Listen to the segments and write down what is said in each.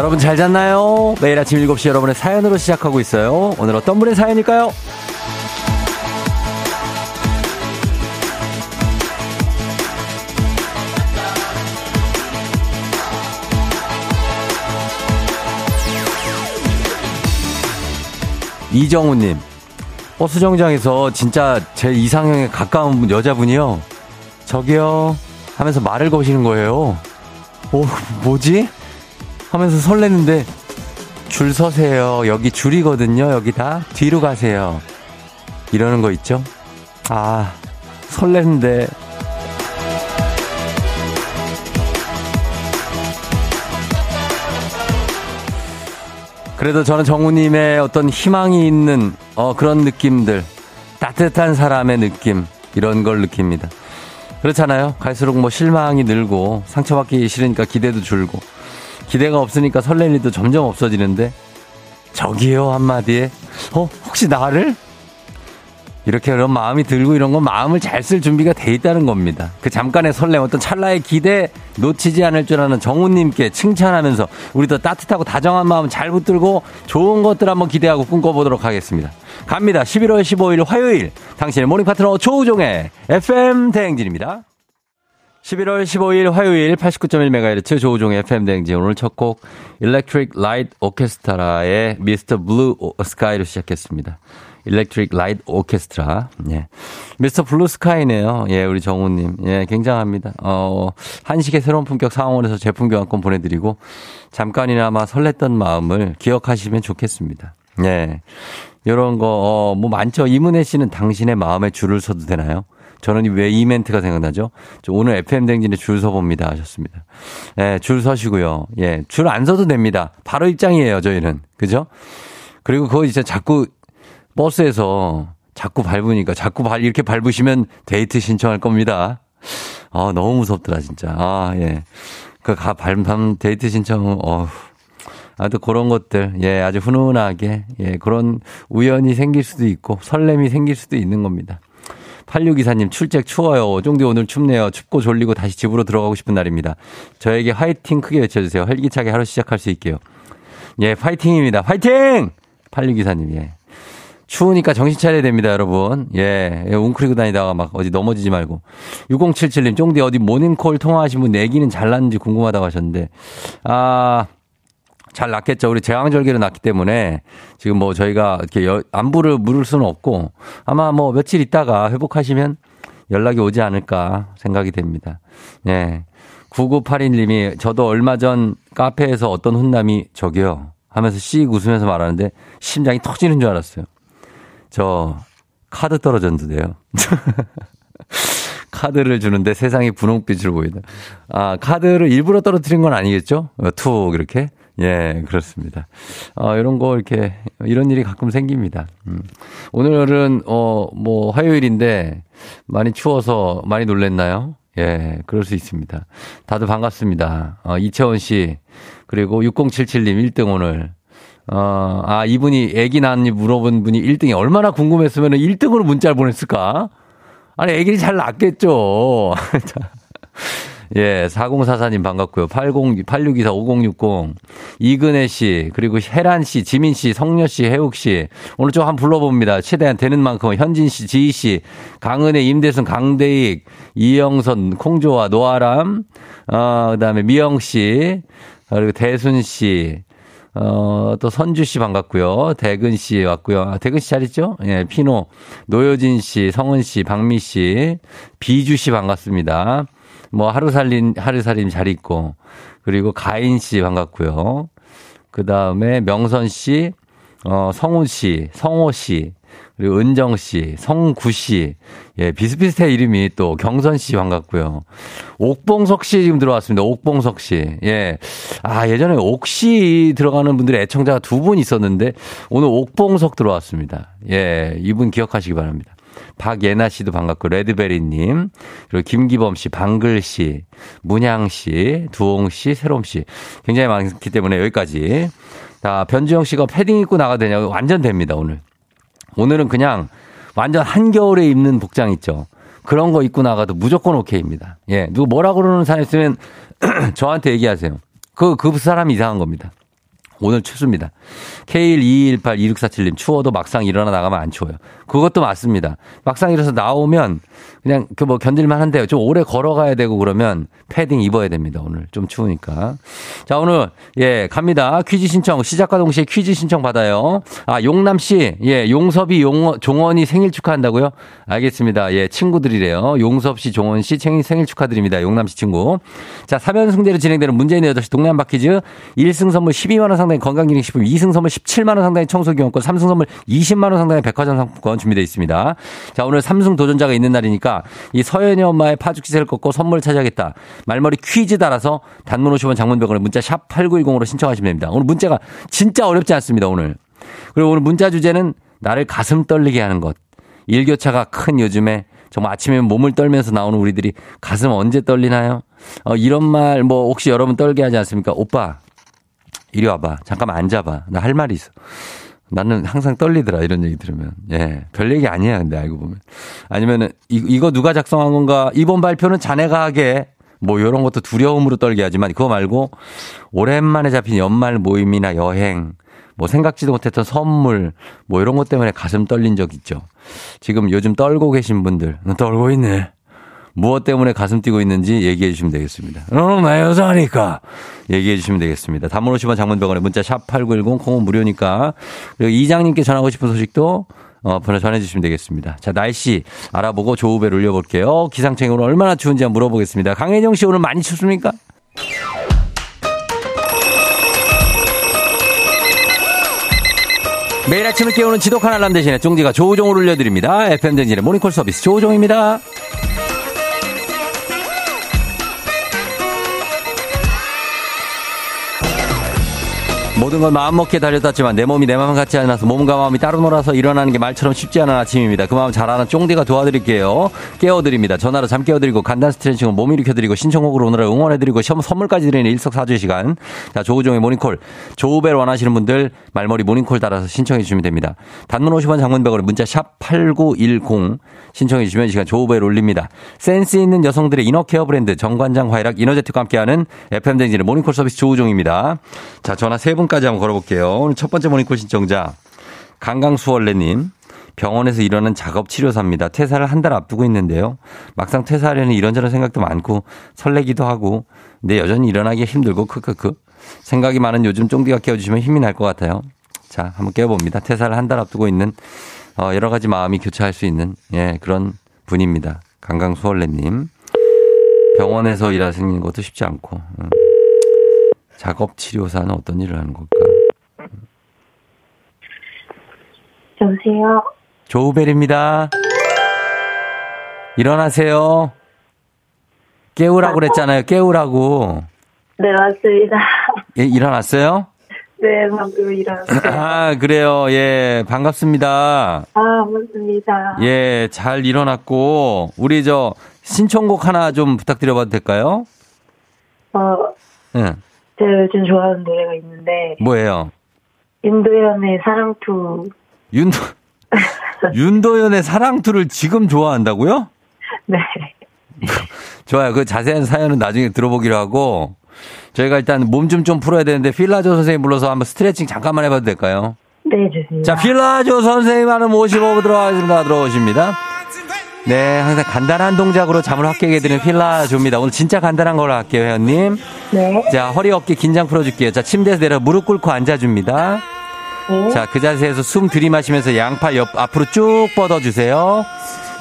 여러분 잘 잤나요? 매일 아침 7시 여러분의 사연으로 시작하고 있어요. 오늘 어떤 분의 사연일까요? 이정우님, 버스 정장에서 진짜 제 이상형에 가까운 여자분이요. 저기요. 하면서 말을 거시는 거예요. 오, 뭐지? 하면서 설레는데, 줄 서세요. 여기 줄이거든요. 여기 다. 뒤로 가세요. 이러는 거 있죠? 아, 설레는데. 그래도 저는 정우님의 어떤 희망이 있는 어, 그런 느낌들, 따뜻한 사람의 느낌, 이런 걸 느낍니다. 그렇잖아요. 갈수록 뭐 실망이 늘고 상처받기 싫으니까 기대도 줄고 기대가 없으니까 설레는 일도 점점 없어지는데 저기요 한마디에 어 혹시 나를 이렇게 그런 마음이 들고 이런 건 마음을 잘 쓸 준비가 돼 있다는 겁니다. 그 잠깐의 설렘, 어떤 찰나의 기대 놓치지 않을 줄 아는 정우님께 칭찬하면서 우리도 따뜻하고 다정한 마음 잘 붙들고 좋은 것들 한번 기대하고 꿈꿔보도록 하겠습니다. 갑니다. 11월 15일 화요일 당신의 모닝 파트너 조우종의 FM 대행진입니다. 11월 15일 화요일 89.1MHz 조우종의 FM 대행진 오늘 첫 곡 Electric Light Orchestra의 Mr. Blue Sky로 시작했습니다. Electric Light Orchestra. 예. Mr. Blue Sky네요. 예, 우리 정우님. 예, 굉장합니다. 어, 한식의 새로운 품격 상황원에서 제품 교환권 보내드리고, 잠깐이나마 설렜던 마음을 기억하시면 좋겠습니다. 예. 요런 거, 어, 뭐 많죠. 이문혜 씨는 당신의 마음에 줄을 서도 되나요? 저는 왜 이 멘트가 생각나죠? 저 오늘 FM 댕진에 줄 서봅니다 하셨습니다. 예, 줄 서시고요. 예, 줄 안 서도 됩니다. 바로 입장이에요, 저희는. 그죠? 그리고 그거 진짜 자꾸 버스에서 자꾸 밟으니까 자꾸 발, 이렇게 밟으시면 데이트 신청할 겁니다. 아, 너무 무섭더라, 진짜. 아, 예. 그, 가, 밟, 밟, 데이트 신청, 어 아주 그런 것들, 예, 아주 훈훈하게, 예, 그런 우연이 생길 수도 있고, 설렘이 생길 수도 있는 겁니다. 8624님, 출첵 추워요. 쫑디 오늘 춥네요. 춥고 졸리고 다시 집으로 들어가고 싶은 날입니다. 저에게 화이팅 크게 외쳐주세요. 활기차게 하루 시작할 수 있게요. 예, 파이팅입니다. 화이팅! 8624님, 예. 추우니까 정신 차려야 됩니다, 여러분. 예, 예 웅크리고 다니다가 막 어디 넘어지지 말고. 6077님, 쫑디 어디 모닝콜 통화하신 분 내기는 잘 났는지 궁금하다고 하셨는데, 아, 잘 났겠죠. 우리 제왕절개로 났기 때문에 지금 뭐 저희가 이렇게 안부를 물을 수는 없고 아마 뭐 며칠 있다가 회복하시면 연락이 오지 않을까 생각이 됩니다. 예. 9981님이 저도 얼마 전 카페에서 어떤 훈남이 저기요 하면서 씩 웃으면서 말하는데 심장이 터지는 줄 알았어요. 저 카드 떨어졌는데요. 카드를 주는데 세상이 분홍빛으로 보이다. 아, 카드를 일부러 떨어뜨린 건 아니겠죠? 툭, 이렇게. 예, 그렇습니다. 어, 이런 거 이렇게, 이런 일이 가끔 생깁니다. 음. 오늘은, 어, 뭐, 화요일인데, 많이 추워서 많이 놀랬나요? 예, 그럴 수 있습니다. 다들 반갑습니다. 어, 이채원 씨, 그리고 6077님 1등 오늘. 어, 아, 이분이 애기 낳았니 물어본 분이 1등이 얼마나 궁금했으면 1등으로 문자를 보냈을까? 아니, 애기를 잘 낳겠죠. 예, 4044님 반갑고요. 80, 8624 5060. 이근혜 씨, 그리고 혜란 씨, 지민 씨, 성녀 씨, 혜욱 씨. 오늘 좀 한번 불러봅니다. 최대한 되는 만큼 현진 씨, 지희 씨, 강은혜, 임대순, 강대익, 이영선, 콩조아, 노아람, 어, 그 다음에 미영 씨, 그리고 대순 씨, 어, 또 선주 씨 반갑고요. 대근 씨 왔고요. 아, 대근 씨 잘 있죠? 예, 피노, 노효진 씨, 성은 씨, 박미 씨, 비주 씨 반갑습니다. 뭐 하루살림, 하루살림 잘 있고, 그리고 가인 씨 반갑고요. 그 다음에 명선 씨, 어, 성훈 씨, 성호 씨, 그리고 은정 씨, 성구 씨, 예, 비슷비슷해 이름이 또 경선 씨 반갑고요. 옥봉석 씨 지금 들어왔습니다. 옥봉석 씨. 예. 아, 예전에 옥씨 들어가는 분들의 애청자가 두 분 있었는데 오늘 옥봉석 들어왔습니다. 예, 이분 기억하시기 바랍니다. 박예나 씨도 반갑고 레드베리님 그리고 김기범 씨, 방글 씨, 문양 씨, 두홍 씨, 새롬 씨 굉장히 많기 때문에 여기까지. 자 변주영 씨가 패딩 입고 나가도 되냐고 완전 됩니다 오늘. 오늘은 그냥 완전 한겨울에 입는 복장 있죠. 그런 거 입고 나가도 무조건 오케이입니다. 예, 누구 뭐라 그러는 사람 있으면 저한테 얘기하세요. 그, 그 사람이 이상한 겁니다. 오늘 춥습니다. K122182647님, 추워도 막상 일어나 나가면 안 추워요. 그것도 맞습니다. 막상 일어서 나오면 그냥 그 뭐 견딜만 한데요. 좀 오래 걸어가야 되고 그러면 패딩 입어야 됩니다. 오늘 좀 추우니까. 자, 오늘, 예, 갑니다. 퀴즈 신청, 시작과 동시에 퀴즈 신청 받아요. 아, 용남 씨, 예, 용섭이 용, 종원이 생일 축하한다고요? 알겠습니다. 예, 친구들이래요. 용섭 씨, 종원 씨 생일, 생일 축하드립니다. 용남 씨 친구. 자, 3연승대로 진행되는 문재인 8시 동네 한바퀴즈 1승 선물 12만원 상당 의 건강기능식품, 2승 선물 17만원 상당의 청소기용권, 3승 선물 20만원 상당의 백화점 상품권 준비되어 있습니다. 자, 오늘 3승 도전자가 있는 날이니까 이 서연이 엄마의 파죽지세를 꺾고 선물 찾아야겠다. 말머리 퀴즈 달아서 단문 50원 장문병원에 문자 샵 8910으로 신청하시면 됩니다. 오늘 문자가 진짜 어렵지 않습니다, 오늘. 그리고 오늘 문자 주제는 나를 가슴 떨리게 하는 것. 일교차가 큰 요즘에 정말 아침에 몸을 떨면서 나오는 우리들이 가슴 언제 떨리나요? 어, 이런 말 뭐 혹시 여러분 떨게 하지 않습니까? 오빠, 이리 와봐. 잠깐만 앉아봐. 나 할 말이 있어. 나는 항상 떨리더라. 이런 얘기 들으면. 예. 별 얘기 아니야 근데 알고 보면. 아니면은 이, 이거 누가 작성한 건가? 이번 발표는 자네가 하게. 뭐 이런 것도 두려움으로 떨게 하지만 그거 말고 오랜만에 잡힌 연말 모임이나 여행 뭐 생각지도 못했던 선물 뭐 이런 것 때문에 가슴 떨린 적 있죠. 지금 요즘 떨고 계신 분들 떨고 있네 무엇 때문에 가슴 뛰고 있는지 얘기해 주시면 되겠습니다. 어, 나 여자니까. 얘기해 주시면 되겠습니다. 단문 50원 장문병원에 문자 샵 8910 콩은 무료니까. 그리고 이장님께 전하고 싶은 소식도 어, 전해 주시면 되겠습니다. 자, 날씨 알아보고 조우배를 올려볼게요. 기상청이 오늘 얼마나 추운지 한번 물어보겠습니다. 강혜정 씨 오늘 많이 춥습니까? 매일 아침을 깨우는 지독한 알람 대신에 쫑디가 조우종을 올려드립니다. FMden진의 모닝콜 서비스 조우종입니다. 모든 걸 마음먹게 달려왔지만 내 몸이 내 마음 같지 않아서 몸과 마음이 따로 놀아서 일어나는 게 말처럼 쉽지 않은 아침입니다. 그 마음 잘 아는 쫑디가 도와드릴게요. 깨워드립니다. 전화로 잠 깨워드리고 간단 스트레칭으로 몸 일으켜드리고 신청곡으로 오늘을 응원해드리고 선물까지 드리는 일석사조의 시간. 자 조우종의 모닝콜. 조우벨 원하시는 분들 말머리 모닝콜 따라서 신청해 주시면 됩니다. 단문 50원 장문백으로 문자 샵 8910 신청해 주시면 이 시간 조우벨 올립니다. 센스 있는 여성들의 inner care 브랜드 정관장 화이락 이너제틱과 함께하는 FM댕진의 모닝콜 서비스 조우종입니다. 자 전화 세분 까지 한번 걸어볼게요. 오늘 첫 번째 모닝콜 신청자 강강수월래님. 병원에서 일어난 작업 치료사입니다. 퇴사를 한 달 앞두고 있는데요. 막상 퇴사하려니 이런저런 생각도 많고 설레기도 하고 근데 여전히 일어나기 힘들고 크크크 생각이 많은 요즘 쫑디가 깨워주시면 힘이 날 것 같아요. 자 한번 깨워봅니다. 퇴사를 한 달 앞두고 있는 어, 여러 가지 마음이 교차할 수 있는 예 그런 분입니다. 강강수월래님 병원에서 일하시는 것도 쉽지 않고 음. 작업 치료사는 어떤 일을 하는 걸까? 여보세요. 조우벨입니다. 일어나세요. 깨우라고 그랬잖아요. 깨우라고. 네, 맞습니다. 예, 일어났어요? 네, 방금 일어났어요. 아, 그래요. 예, 반갑습니다. 아, 반갑습니다. 예, 잘 일어났고, 우리 저 신청곡 하나 좀 부탁드려봐도 될까요? 어, 예. 제가 요즘 좋아하는 노래가 있는데 뭐예요? 윤도현의 사랑투. 윤도, 윤도현의 사랑투를 지금 좋아한다고요? 네. 좋아요. 그 자세한 사연은 나중에 들어보기로 하고, 저희가 일단 몸 좀좀 풀어야 되는데, 필라조 선생님 불러서 한번 스트레칭 잠깐만 해봐도 될까요? 네, 좋습니다. 자, 필라조 선생님 하는 모시고 들어가겠습니다. 들어오십니다. 네, 항상 간단한 동작으로 잠을 확 깨게 되는 필라조입니다. 오늘 진짜 간단한 걸로 할게요, 회원님. 네. 자, 허리 어깨 긴장 풀어줄게요. 자, 침대에서 내려 무릎 꿇고 앉아줍니다. 네. 자, 그 자세에서 숨 들이마시면서 양팔 옆, 앞으로 쭉 뻗어주세요.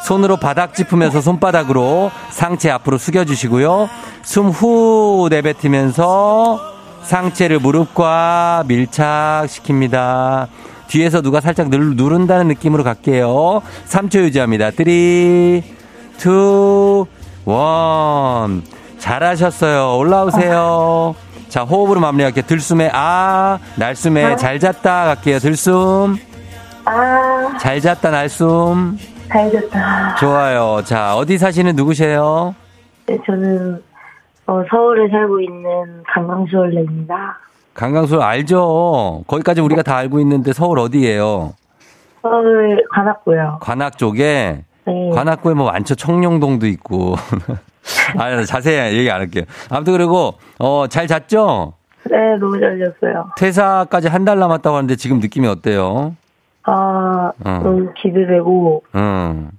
손으로 바닥 짚으면서 손바닥으로 상체 앞으로 숙여주시고요. 숨 후 내뱉으면서 상체를 무릎과 밀착시킵니다. 뒤에서 누가 살짝 누, 누른다는 느낌으로 갈게요. 3초 유지합니다. 3, 2, 1. 잘하셨어요. 올라오세요. 자, 호흡으로 마무리할게요. 들숨에 아, 날숨에 잘 잤다 갈게요. 들숨. 아, 잘 잤다 날숨. 잘 잤다. 좋아요. 자, 어디 사시는 누구세요? 네, 저는 어, 서울에 살고 있는 강강수월래입니다. 강강수 알죠? 거기까지 우리가 다 알고 있는데 서울 어디예요? 서울 관악구요. 관악 쪽에 네. 관악구에 뭐 많죠. 청룡동도 있고. 아, 자세히 얘기 안 할게요. 아무튼 그리고 어, 잘 잤죠? 네, 너무 잘 잤어요. 퇴사까지 한 달 남았다고 하는데 지금 느낌이 어때요? 아, 어. 너무 기대되고, 응.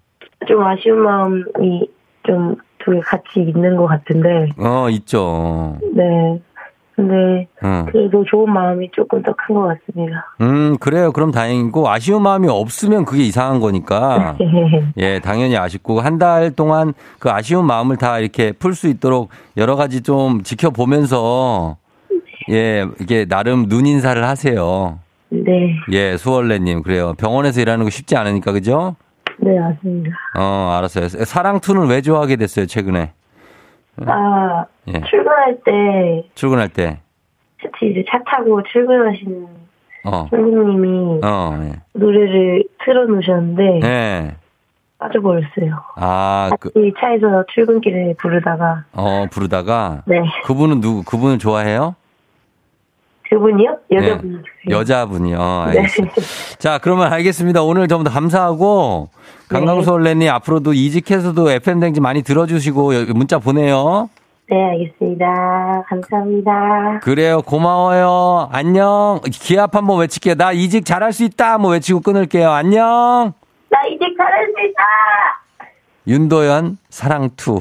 좀 아쉬운 마음이 좀두개 같이 있는 것 같은데, 어, 있죠. 네. 근데, 응. 그래도 좋은 마음이 조금 더 큰 것 같습니다. 음, 그래요. 그럼 다행이고, 아쉬운 마음이 없으면 그게 이상한 거니까. 예, 당연히 아쉽고, 한 달 동안 그 아쉬운 마음을 다 이렇게 풀 수 있도록 여러 가지 좀 지켜보면서, 예, 이게 나름 눈인사를 하세요. 네, 예, 수월래님. 그래요. 병원에서 일하는 거 쉽지 않으니까, 그죠? 네, 맞습니다. 어, 알았어요. 사랑투는 왜 좋아하게 됐어요, 최근에? 아, 예. 출근할 때, 출근할 때. 특히 이제 차 타고 출근하시는 어, 선생님이 어, 예. 노래를 틀어놓으셨는데, 예. 빠져버렸어요. 아, 그, 차에서 출근길에 부르다가, 어, 부르다가. 네. 그분은 누구, 그분을 좋아해요? 그분이요? 여자분이. 네. 여자분이요. 네. 알겠습니다. 자, 그러면 알겠습니다. 오늘 전부 다 감사하고 강강수 원래님 앞으로도 이직해서도 FM 댕지 많이 들어주시고 여기 문자 보내요. 네, 알겠습니다. 감사합니다. 그래요. 고마워요. 안녕. 기합 한번 외칠게요. 나 이직 잘할 수 있다. 뭐 외치고 끊을게요. 안녕. 나 이제 잘할 수 있다! 윤도현 사랑투.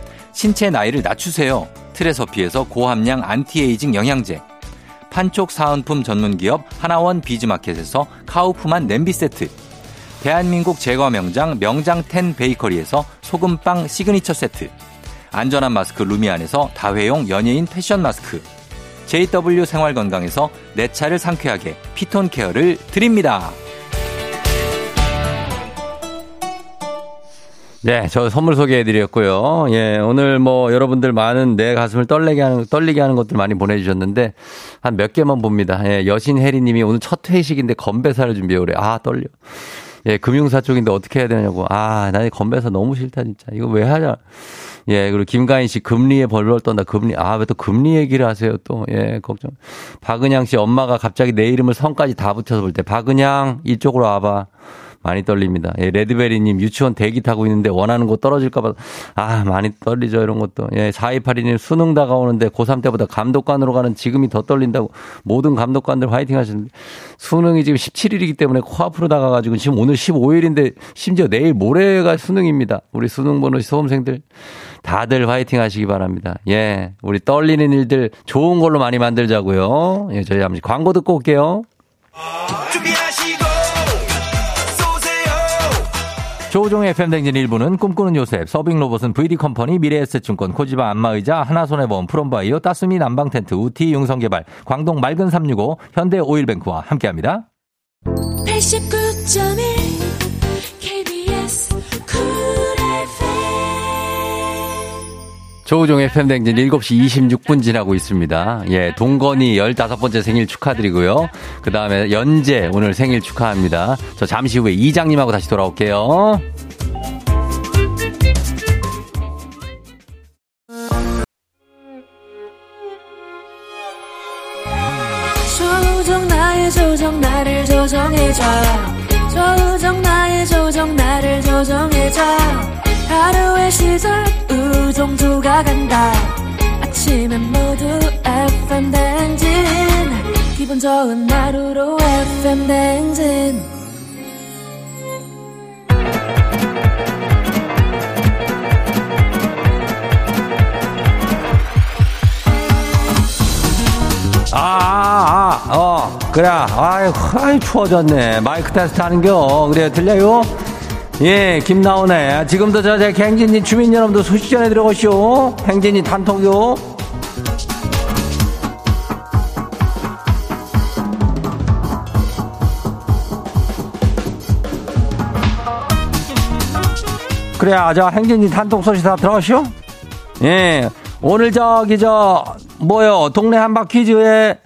신체 나이를 낮추세요. 트레서피에서 고함량 안티에이징 영양제. 판촉 사은품 전문기업 하나원 비즈마켓에서 카우프만 냄비 세트. 대한민국 제과 명장 명장텐 베이커리에서 소금빵 시그니처 세트. 안전한 마스크 루미안에서 다회용 연예인 패션 마스크. JW 생활건강에서 내 차를 상쾌하게 피톤 케어를 드립니다. 네, 저 선물 소개해드렸고요. 예, 오늘 뭐 여러분들 많은 내 가슴을 떨리게 하는 떨리게 하는 것들 많이 보내주셨는데 한 몇 개만 봅니다. 예, 여신 혜리님이 오늘 첫 회식인데 건배사를 준비해 오래. 아 떨려. 예, 금융사 쪽인데 어떻게 해야 되냐고. 아, 나 건배사 너무 싫다 진짜. 이거 왜 하냐. 예, 그리고 김가인 씨 금리에 벌벌 떤다. 금리. 아, 왜 또 금리 얘기를 하세요 또. 예, 걱정. 박은양 씨 엄마가 갑자기 내 이름을 성까지 다 붙여서 볼 때 박은양 이쪽으로 와봐. 많이 떨립니다. 예, 레드베리님 유치원 대기 타고 있는데 원하는 곳 떨어질까봐 아 많이 떨리죠 이런 것도. 예, 4282님 수능 다가오는데 고3 때보다 감독관으로 가는 지금이 더 떨린다고 모든 감독관들 화이팅 하시는데 수능이 지금 17일이기 때문에 코앞으로 다가가지고 지금 오늘 15일인데 심지어 내일 모레가 수능입니다. 우리 수능 보는 수험생들 다들 화이팅 하시기 바랍니다. 예, 우리 떨리는 일들 좋은 걸로 많이 만들자고요. 예, 저희 잠시 광고 듣고 올게요. 준비하 조우종의 FM댕진 일부는 꿈꾸는 요셉, 서빙로봇은 VD컴퍼니, 미래에셋증권, 코지바 안마의자, 하나손해보험, 프롬바이오, 따스미 난방텐트, 우티 융성개발, 광동 맑은 365, 현대 오일뱅크와 함께합니다. 89.1 조우종의 팬댕진 7시 26분 지나고 있습니다. 예, 동건이 15번째 생일 축하드리고요. 그 다음에 연재 오늘 생일 축하합니다. 저 잠시 후에 이장님하고 다시 돌아올게요. 조우종 나의 조정 나를 조정해줘 조우종 나의 조정 나를 조정해줘 하루의 시절 우정조가 간다 아침엔 모두 FM 댕진 기분 좋은 하루로 FM 댕진 아, 아, 아, 어, 그래. 아이, 아이, 추워졌네. 마이크 테스트 하는겨. 그래, 들려요? 예, 김나오네. 지금도 저, 제 행진이 주민 여러분도 소식 전해 들어가시오. 행진이 단톡요. 그래, 저 행진이 단톡 소식 다 들어가시오. 예, 오늘 저기 저 뭐요 동네 한바 퀴즈에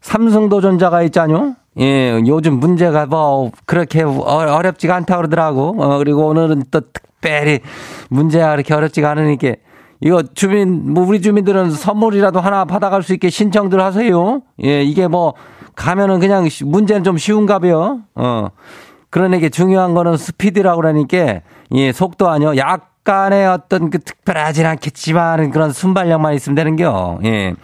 삼성도전자가 있잖요. 예, 요즘 문제가 뭐 그렇게 어- 어렵지가 않다 그러더라고. 어, 그리고 오늘은 또 특별히 문제가 그렇게 어렵지가 않으니까 이거 주민 뭐 우리 주민들은 선물이라도 하나 받아갈 수 있게 신청들 하세요. 예, 이게 뭐 가면은 그냥 시- 문제는 좀 쉬운가 봐요. 어. 그러니까 중요한 거는 스피드라고 그러니까 예, 속도 아니요. 약 간의 어떤 그 특별하진 않겠지만 그런 순발력만 있으면 되는겨. 예.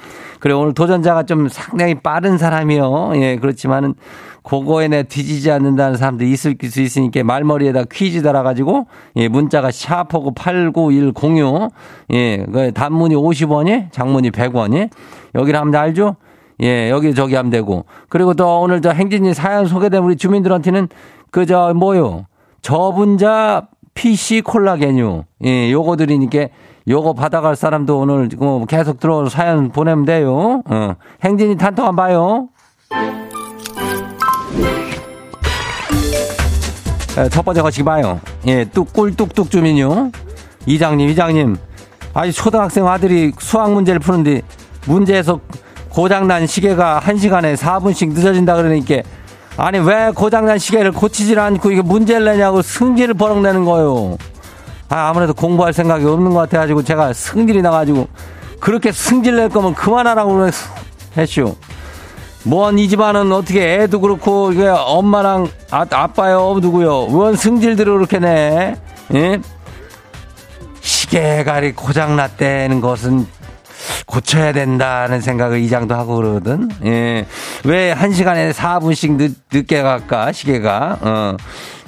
그래 오늘 도전자가 좀 상당히 빠른 사람이요. 예, 그렇지만은 그거에 내 뒤지지 않는다는 사람도 있을 수 있으니까 말머리에다 퀴즈 달아가지고 예, 문자가 샤프고 89106 예, 그 단문이 50원이 장문이 100원이 여기를 하면 알죠? 예, 여기 저기 하면 되고. 그리고 또 오늘 저 행진이 사연 소개된 우리 주민들한테는 그저 뭐요? 저분자 PC 콜라겐유. 예, 요거 드리니까 요거 받아갈 사람도 오늘 어, 계속 들어온 사연 보내면 돼요. 어. 행진이 단톡 한번 봐요. 예, 첫 번째 거시기 봐요. 예, 뚝, 꿀 뚝뚝 주민요. 이장님, 이장님. 아니, 초등학생 아들이 수학 문제를 푸는데 문제에서 고장난 시계가 1시간에 4분씩 늦어진다 그러니까 아니, 왜 고장난 시계를 고치질 않고 이게 문제를 내냐고 승질을 버럭내는 거요. 아, 아무래도 공부할 생각이 없는 것 같아가지고 제가 승질이 나가지고 그렇게 승질 낼 거면 그만하라고 했쇼. 뭔이 집안은 어떻게 애도 그렇고 이게 엄마랑 아, 아빠요 누구요? 원 승질들을 그렇게 내? 예? 시계가 이 고장났다는 것은 고쳐야 된다는 생각을 이장도 하고 그러거든. 예. 왜 한 시간에 4분씩 늦, 늦게 갈까, 시계가. 어.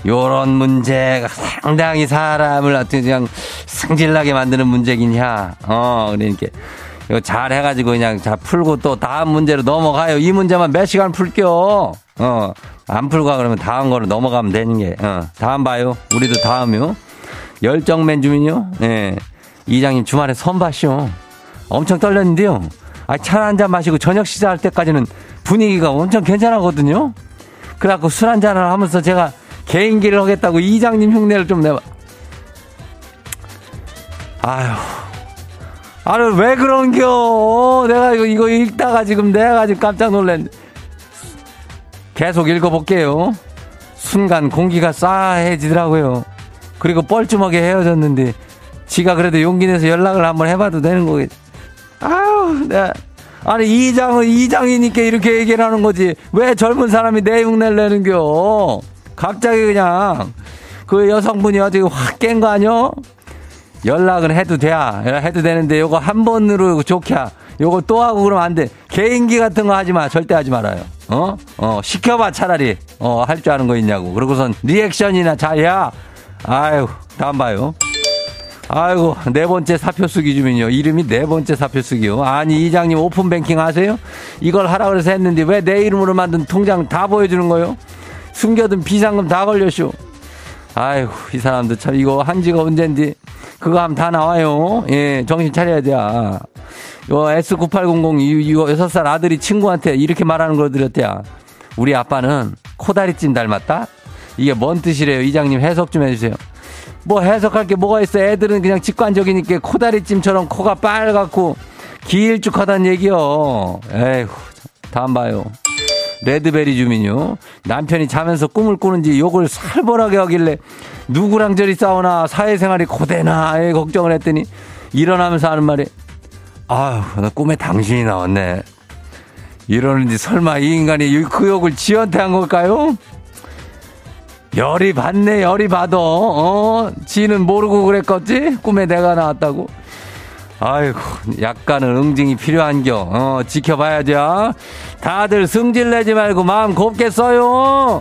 요런 문제가 상당히 사람을 어떻게 그냥 승질나게 만드는 문제긴냐. 어, 그러니까. 이거 잘 해가지고 그냥 잘 풀고 또 다음 문제로 넘어가요. 이 문제만 몇 시간 풀겨. 어. 안 풀고 가 그러면 다음 거로 넘어가면 되는 게. 어. 다음 봐요. 우리도 다음요. 열정맨 주민요. 예. 이장님 주말에 선봤쇼. 엄청 떨렸는데요. 아, 차 한 잔 마시고 저녁 식사할 때까지는 분위기가 엄청 괜찮았거든요. 그래갖고 술 한 잔을 하면서 제가 개인기를 하겠다고 이장님 흉내를 좀 내봐. 아휴. 아유, 왜 그런겨? 내가 이거, 이거 읽다가 지금 내가 지금 깜짝 놀란. 계속 읽어볼게요. 순간 공기가 싸해지더라고요. 그리고 뻘쭘하게 헤어졌는데, 지가 그래도 용기 내서 연락을 한번 해봐도 되는 거겠지. 아유, 내 아니, 이장은 이장이니까 이렇게 얘기를 하는 거지. 왜 젊은 사람이 내 흉내를 내는겨? 갑자기 그냥, 그 여성분이 어떻게 확 깬 거 아니야? 연락은 해도 돼야 해도 되는데 요거 한 번으로 좋게 요거 또 하고 그러면 안 돼. 개인기 같은 거 하지 마. 절대 하지 말아요. 어? 어, 시켜봐, 차라리. 어, 할 줄 아는 거 있냐고. 그러고선 리액션이나 잘야. 아유, 다음 봐요. 아이고, 네 번째 사표 쓰기 주민요. 이름이 네 번째 사표 쓰기요. 아니, 이장님 오픈 뱅킹 하세요? 이걸 하라 그래서 했는데 왜 내 이름으로 만든 통장 다 보여주는 거요? 숨겨둔 비상금 다 걸렸쇼. 아이고, 이 사람들 참 이거 한지가 언젠지 그거 하면 다 나와요. 예, 정신 차려야 돼. 요 S9800 이거 6살 아들이 친구한테 이렇게 말하는 걸 들었대야. 우리 아빠는 코다리찜 닮았다? 이게 뭔 뜻이래요? 이장님 해석 좀 해주세요. 뭐 해석할 게 뭐가 있어? 애들은 그냥 직관적이니까 코다리찜처럼 코가 빨갛고 길쭉하다는 얘기요. 에휴, 다음 봐요. 레드베리 주민요. 남편이 자면서 꿈을 꾸는지 욕을 살벌하게 하길래 누구랑 저리 싸우나 사회생활이 고되나 에 걱정을 했더니 일어나면서 하는 말이 아휴 나 꿈에 당신이 나왔네. 이러는지 설마 이 인간이 이- 그 욕을 지한테 한 걸까요? 열이 받네, 열이 받어. 어? 지는 모르고 그랬겠지? 꿈에 내가 나왔다고. 아이고, 약간은 응징이 필요한겨. 어, 지켜봐야죠. 다들 승질 내지 말고 마음 곱게 써요.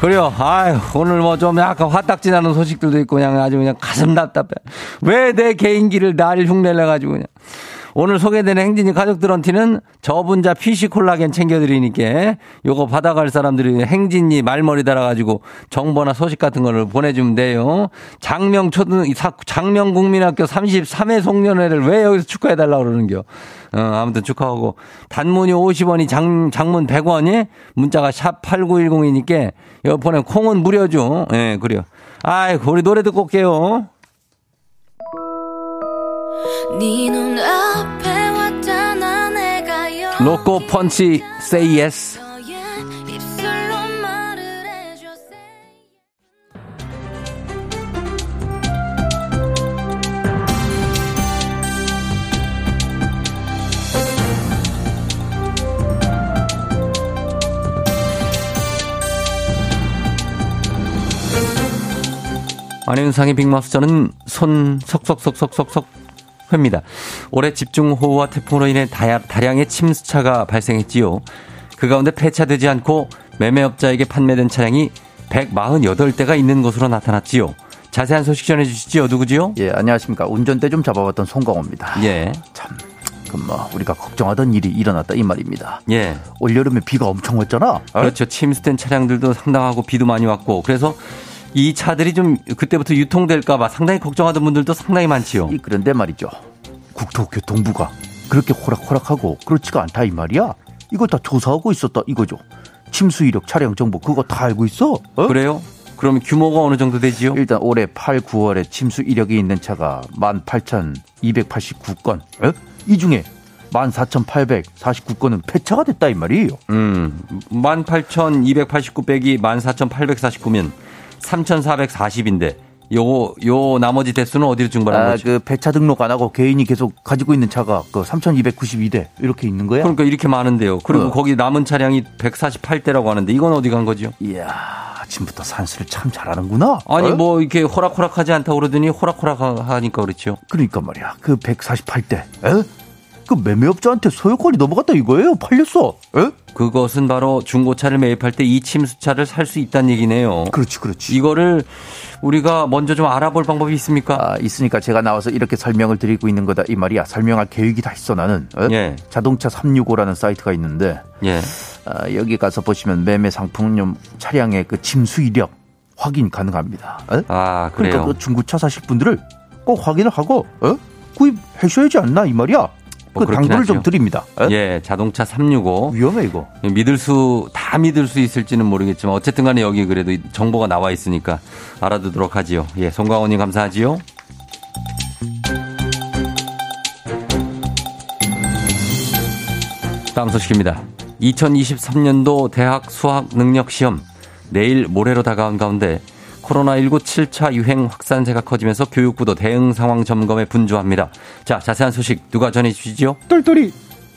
그래요. 아유, 오늘 뭐 좀 약간 화딱지 나는 소식들도 있고 그냥 아주 그냥 가슴 답답해. 왜 내 개인기를 나를 흉내내가지고 그냥. 오늘 소개되는 행진이 가족들한테는 저분자 PC 콜라겐 챙겨드리니까 요거 받아갈 사람들이 행진이 말머리 달아가지고 정보나 소식 같은 거를 보내주면 돼요. 장명 초등, 사- 장명 국민학교 33회 송년회를 왜 여기서 축하해달라고 그러는겨. 어, 아무튼 축하하고. 단문이 50원이 장, 장문 100원이 문자가 샵 8910이니까 이거 보내 콩은 무료죠. 예, 그래요. 아이고, 우리 노래 듣고 올게요. 로꼬 펀치 say yes. 너의 입술로 말을 해줘 say 안윤상의 빅마우스 저는 손 석석석석석석 회입니다. 올해 집중호우와 태풍으로 인해 다량의 침수차가 발생했지요. 그 가운데 폐차되지 않고 매매업자에게 판매된 차량이 148대가 있는 것으로 나타났지요. 자세한 소식 전해주시죠. 누구지요? 예, 안녕하십니까. 운전대 좀 잡아봤던 송강호입니다. 예, 참, 그 뭐, 우리가 걱정하던 일이 일어났다 이 말입니다. 예. 올 여름에 비가 엄청 왔잖아. 어? 그렇죠. 침수된 차량들도 상당하고 비도 많이 왔고 그래서 이 차들이 좀 그때부터 유통될까봐 상당히 걱정하던 분들도 상당히 많지요. 이 그런데 말이죠. 국토교통부가 그렇게 호락호락하고 그렇지가 않다 이 말이야. 이거 다 조사하고 있었다 이거죠. 침수 이력 차량 정보 그거 다 알고 있어. 어? 그래요? 그럼 규모가 어느 정도 되지요? 일단 올해 8, 9월에 침수 이력이 있는 차가 18,289건. 어? 이 중에 14,849건은 폐차가 됐다 이 말이에요. 음, 18,289 빼기 14,849면 3,440인데 요, 요 나머지 대수는 어디로 증발한 아, 거죠? 그 배차 등록 안 하고 개인이 계속 가지고 있는 차가 그 3,292대 이렇게 있는 거야. 그러니까 이렇게 많은데요. 그리고 어. 거기 남은 차량이 148대라고 하는데 이건 어디 간 거죠? 이야, 아침부터 산수를 참 잘하는구나. 아니 어? 뭐 이렇게 호락호락하지 않다고 그러더니 호락호락하니까 그렇죠. 그러니까 말이야. 그 148대. 에? 그 매매업자한테 소유권이 넘어갔다 이거예요. 팔렸어. 에? 그것은 바로 중고차를 매입할 때 이 침수차를 살 수 있다는 얘기네요. 그렇지, 그렇지. 이거를 우리가 먼저 좀 알아볼 방법이 있습니까? 아, 있으니까 제가 나와서 이렇게 설명을 드리고 있는 거다 이 말이야. 설명할 계획이 다 있어 나는. 어? 예. 자동차 365라는 사이트가 있는데 예. 아, 여기 가서 보시면 매매 상품용 차량의 그 침수 이력 확인 가능합니다. 어? 아, 그러니까 그래요. 그 중고차 사실 분들을 꼭 확인을 하고 어? 구입하셔야지 않나 이 말이야. 뭐 그 당부를 좀 하죠. 드립니다. 어? 예, 자동차 365. 위험해 이거. 믿을 수, 다 믿을 수 있을지는 모르겠지만, 어쨌든 간에 여기 그래도 이 정보가 나와 있으니까 알아두도록 하지요. 예, 송광호님 감사하지요. 다음 소식입니다. 2023년도 대학 수학 능력 시험 내일 모레로 다가온 가운데 코로나19 7차 유행 확산세가 커지면서 교육부도 대응 상황 점검에 분주합니다. 자, 자세한 소식 누가 전해 주시죠? 똘똘이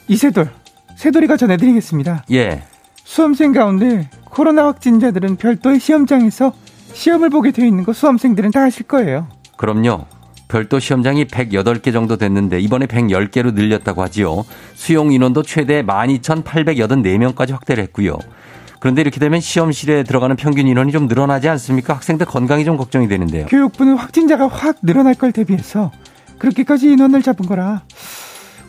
이세돌 세돌이가 전해드리겠습니다. 예. 수험생 가운데 코로나 확진자들은 별도의 시험장에서 시험을 보게 되어 있는 거 수험생들은 다 아실 거예요. 그럼요. 별도 시험장이 108개 정도 됐는데 이번에 110개로 늘렸다고 하지요. 수용 인원도 최대 12,884명까지 확대를 했고요. 그런데 이렇게 되면 시험실에 들어가는 평균 인원이 좀 늘어나지 않습니까? 학생들 건강이 좀 걱정이 되는데요. 교육부는 확진자가 확 늘어날 걸 대비해서 그렇게까지 인원을 잡은 거라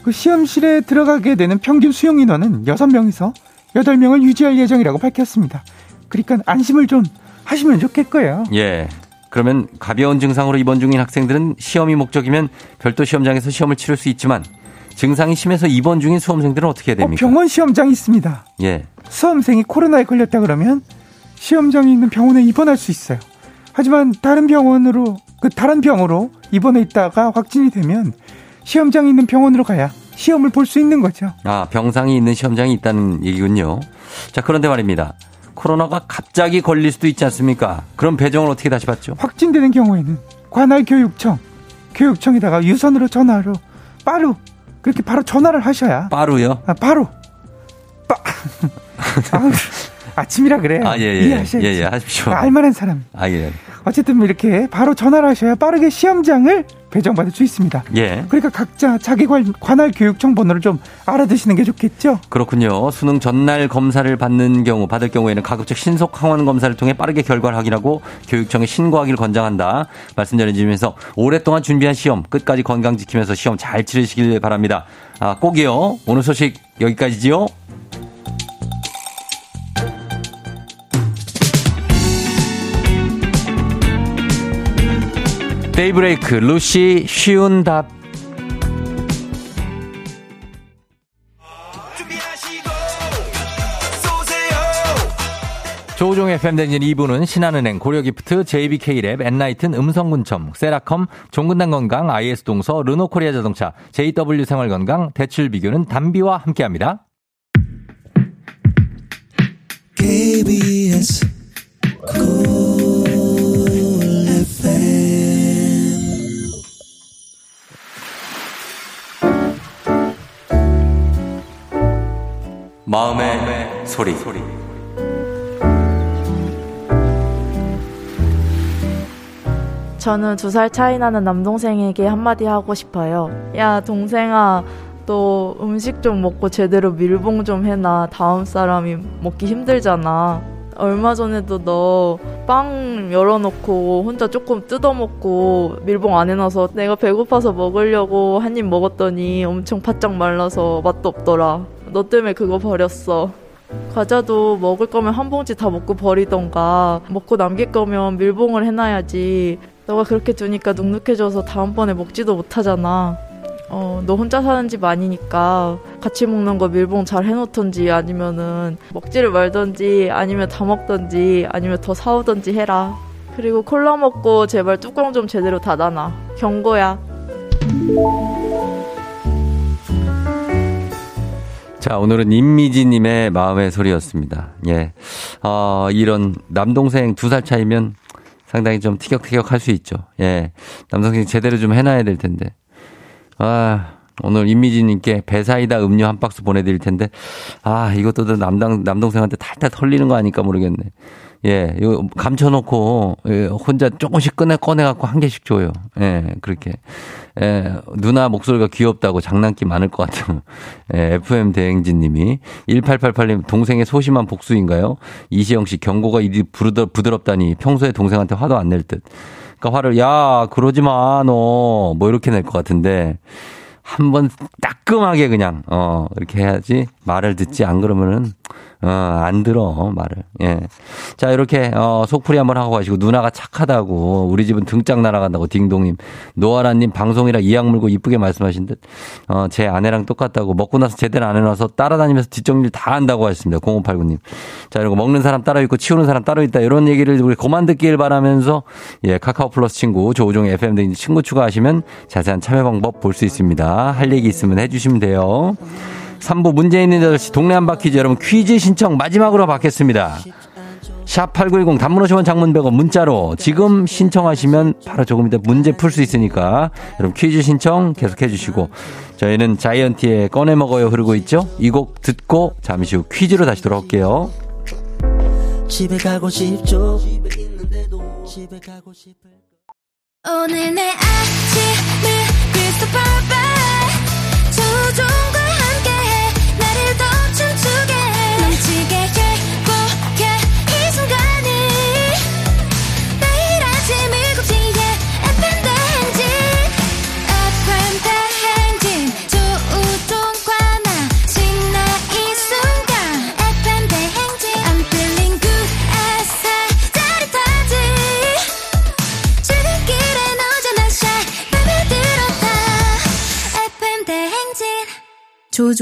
그 시험실에 들어가게 되는 평균 수용 인원은 6명에서 8명을 유지할 예정이라고 밝혔습니다. 그러니까 안심을 좀 하시면 좋겠고요. 예. 그러면 가벼운 증상으로 입원 중인 학생들은 시험이 목적이면 별도 시험장에서 시험을 치를 수 있지만 증상이 심해서 입원 중인 수험생들은 어떻게 해야 어, 됩니까? 병원 시험장이 있습니다. 예. 수험생이 코로나에 걸렸다 그러면 시험장에 있는 병원에 입원할 수 있어요. 하지만 다른 병원으로 그 다른 병으로 입원해 있다가 확진이 되면 시험장에 있는 병원으로 가야 시험을 볼 수 있는 거죠. 아, 병상이 있는 시험장이 있다는 얘기군요. 자, 그런데 말입니다. 코로나가 갑자기 걸릴 수도 있지 않습니까? 그럼 배정을 어떻게 다시 받죠? 확진되는 경우에는 관할 교육청, 교육청에다가 유선으로 전화로 바로 그렇게 바로 전화를 하셔야 빠루요? 아, 바로 빠 아우, 아침이라 그래. 아, 예, 예. 이해하셔야지. 예, 예, 하십시오. 알만한 사람. 아, 예. 어쨌든 뭐 이렇게 바로 전화를 하셔야 빠르게 시험장을 배정받을 수 있습니다. 예. 그러니까 각자 자기 관, 관할 교육청 번호를 좀 알아두시는 게 좋겠죠? 그렇군요. 수능 전날 검사를 받는 경우, 받을 경우에는 가급적 신속 항원 검사를 통해 빠르게 결과를 확인하고 교육청에 신고하기를 권장한다. 말씀 전해주면서 오랫동안 준비한 시험 끝까지 건강 지키면서 시험 잘 치르시길 바랍니다. 아, 꼭이요. 오늘 소식 여기까지지요. 데이브레이크 루시 쉬운 답. 조우종의 팬데진 2부는 신한은행, 고려기프트, JBK랩, 엔나이튼, 음성군청, 세라컴, 종근당 건강, IS동서, 르노코리아 자동차, JW 생활건강, 대출 비교는 담비와 함께합니다. KBS 마음의, 소리. 저는 두 살 차이 나는 남동생에게 한마디 하고 싶어요. 야, 동생아, 너 음식 좀 먹고 제대로 밀봉 좀 해놔. 다음 사람이 먹기 힘들잖아. 얼마 전에도 너 빵 열어놓고 혼자 조금 뜯어먹고 밀봉 안 해놔서 내가 배고파서 먹으려고 한 입 먹었더니 엄청 바짝 말라서 맛도 없더라. 너 때문에 그거 버렸어. 과자도 먹을 거면 한 봉지 다 먹고 버리던가. 먹고 남길 거면 밀봉을 해놔야지. 너가 그렇게 두니까 눅눅해져서 다음번에 먹지도 못하잖아. 어, 너 혼자 사는 집 아니니까 같이 먹는 거 밀봉 잘 해놓던지 아니면은 먹지를 말던지 아니면 다 먹던지 아니면 더 사오던지 해라. 그리고 콜라 먹고 제발 뚜껑 좀 제대로 닫아놔. 경고야 자, 오늘은 임미지님의 마음의 소리였습니다. 예. 어, 이런 남동생 두 살 차이면 상당히 좀 티격태격 할 수 있죠. 예. 남동생이 제대로 좀 해놔야 될 텐데. 아, 오늘 임미지님께 배사이다 음료 한 박스 보내드릴 텐데, 아, 이것도 남당, 남동생한테 탈탈 털리는 거 아닐까 모르겠네. 예, 이거 감춰놓고, 예, 혼자 조금씩 꺼내, 꺼내갖고 한 개씩 줘요. 예, 그렇게. 예, 누나 목소리가 귀엽다고 장난기 많을 것 같아요. 예, FM 대행진님이. 1888님, 동생의 소심한 복수인가요? 이시영 씨, 경고가 이리 부드럽, 부드럽다니 평소에 동생한테 화도 안 낼 듯. 그러니까 화를, 야, 그러지 마, 너. 뭐 이렇게 낼 것 같은데. 한번 따끔하게 그냥, 어, 이렇게 해야지 말을 듣지 안 그러면은, 어, 안 들어, 말을. 예. 자, 이렇게, 어, 속풀이 한번 하고 가시고, 누나가 착하다고, 우리 집은 등짝 날아간다고, 딩동님. 노아라님 방송이라 이악 물고 이쁘게 말씀하신 듯, 어, 제 아내랑 똑같다고, 먹고 나서 제대로 안 해놔서 따라다니면서 뒷정리를 다 한다고 하셨습니다. 0589님. 자, 그리고 먹는 사람 따로 있고, 치우는 사람 따로 있다. 이런 얘기를 우리 그만 듣길 바라면서, 예, 카카오 플러스 친구, 조우종 FM대행진 친구 추가하시면 자세한 참여 방법 볼 수 있습니다. 할 얘기 있으면 해주시면 돼요. 3부 문제 있는 8시 동네 한바퀴즈 여러분 퀴즈 신청 마지막으로 받겠습니다. 샵8910 단문 50원 장문 100원 문자로 지금 신청하시면 바로 조금 이따 문제 풀 수 있으니까 여러분 퀴즈 신청 계속 해 주시고 저희는 자이언티의 꺼내 먹어요 흐르고 있죠? 이 곡 듣고 잠시 후 퀴즈로 다시 돌아올게요. 집에 가고 싶죠 집에 가고 싶을 오늘 내 아침을 perfect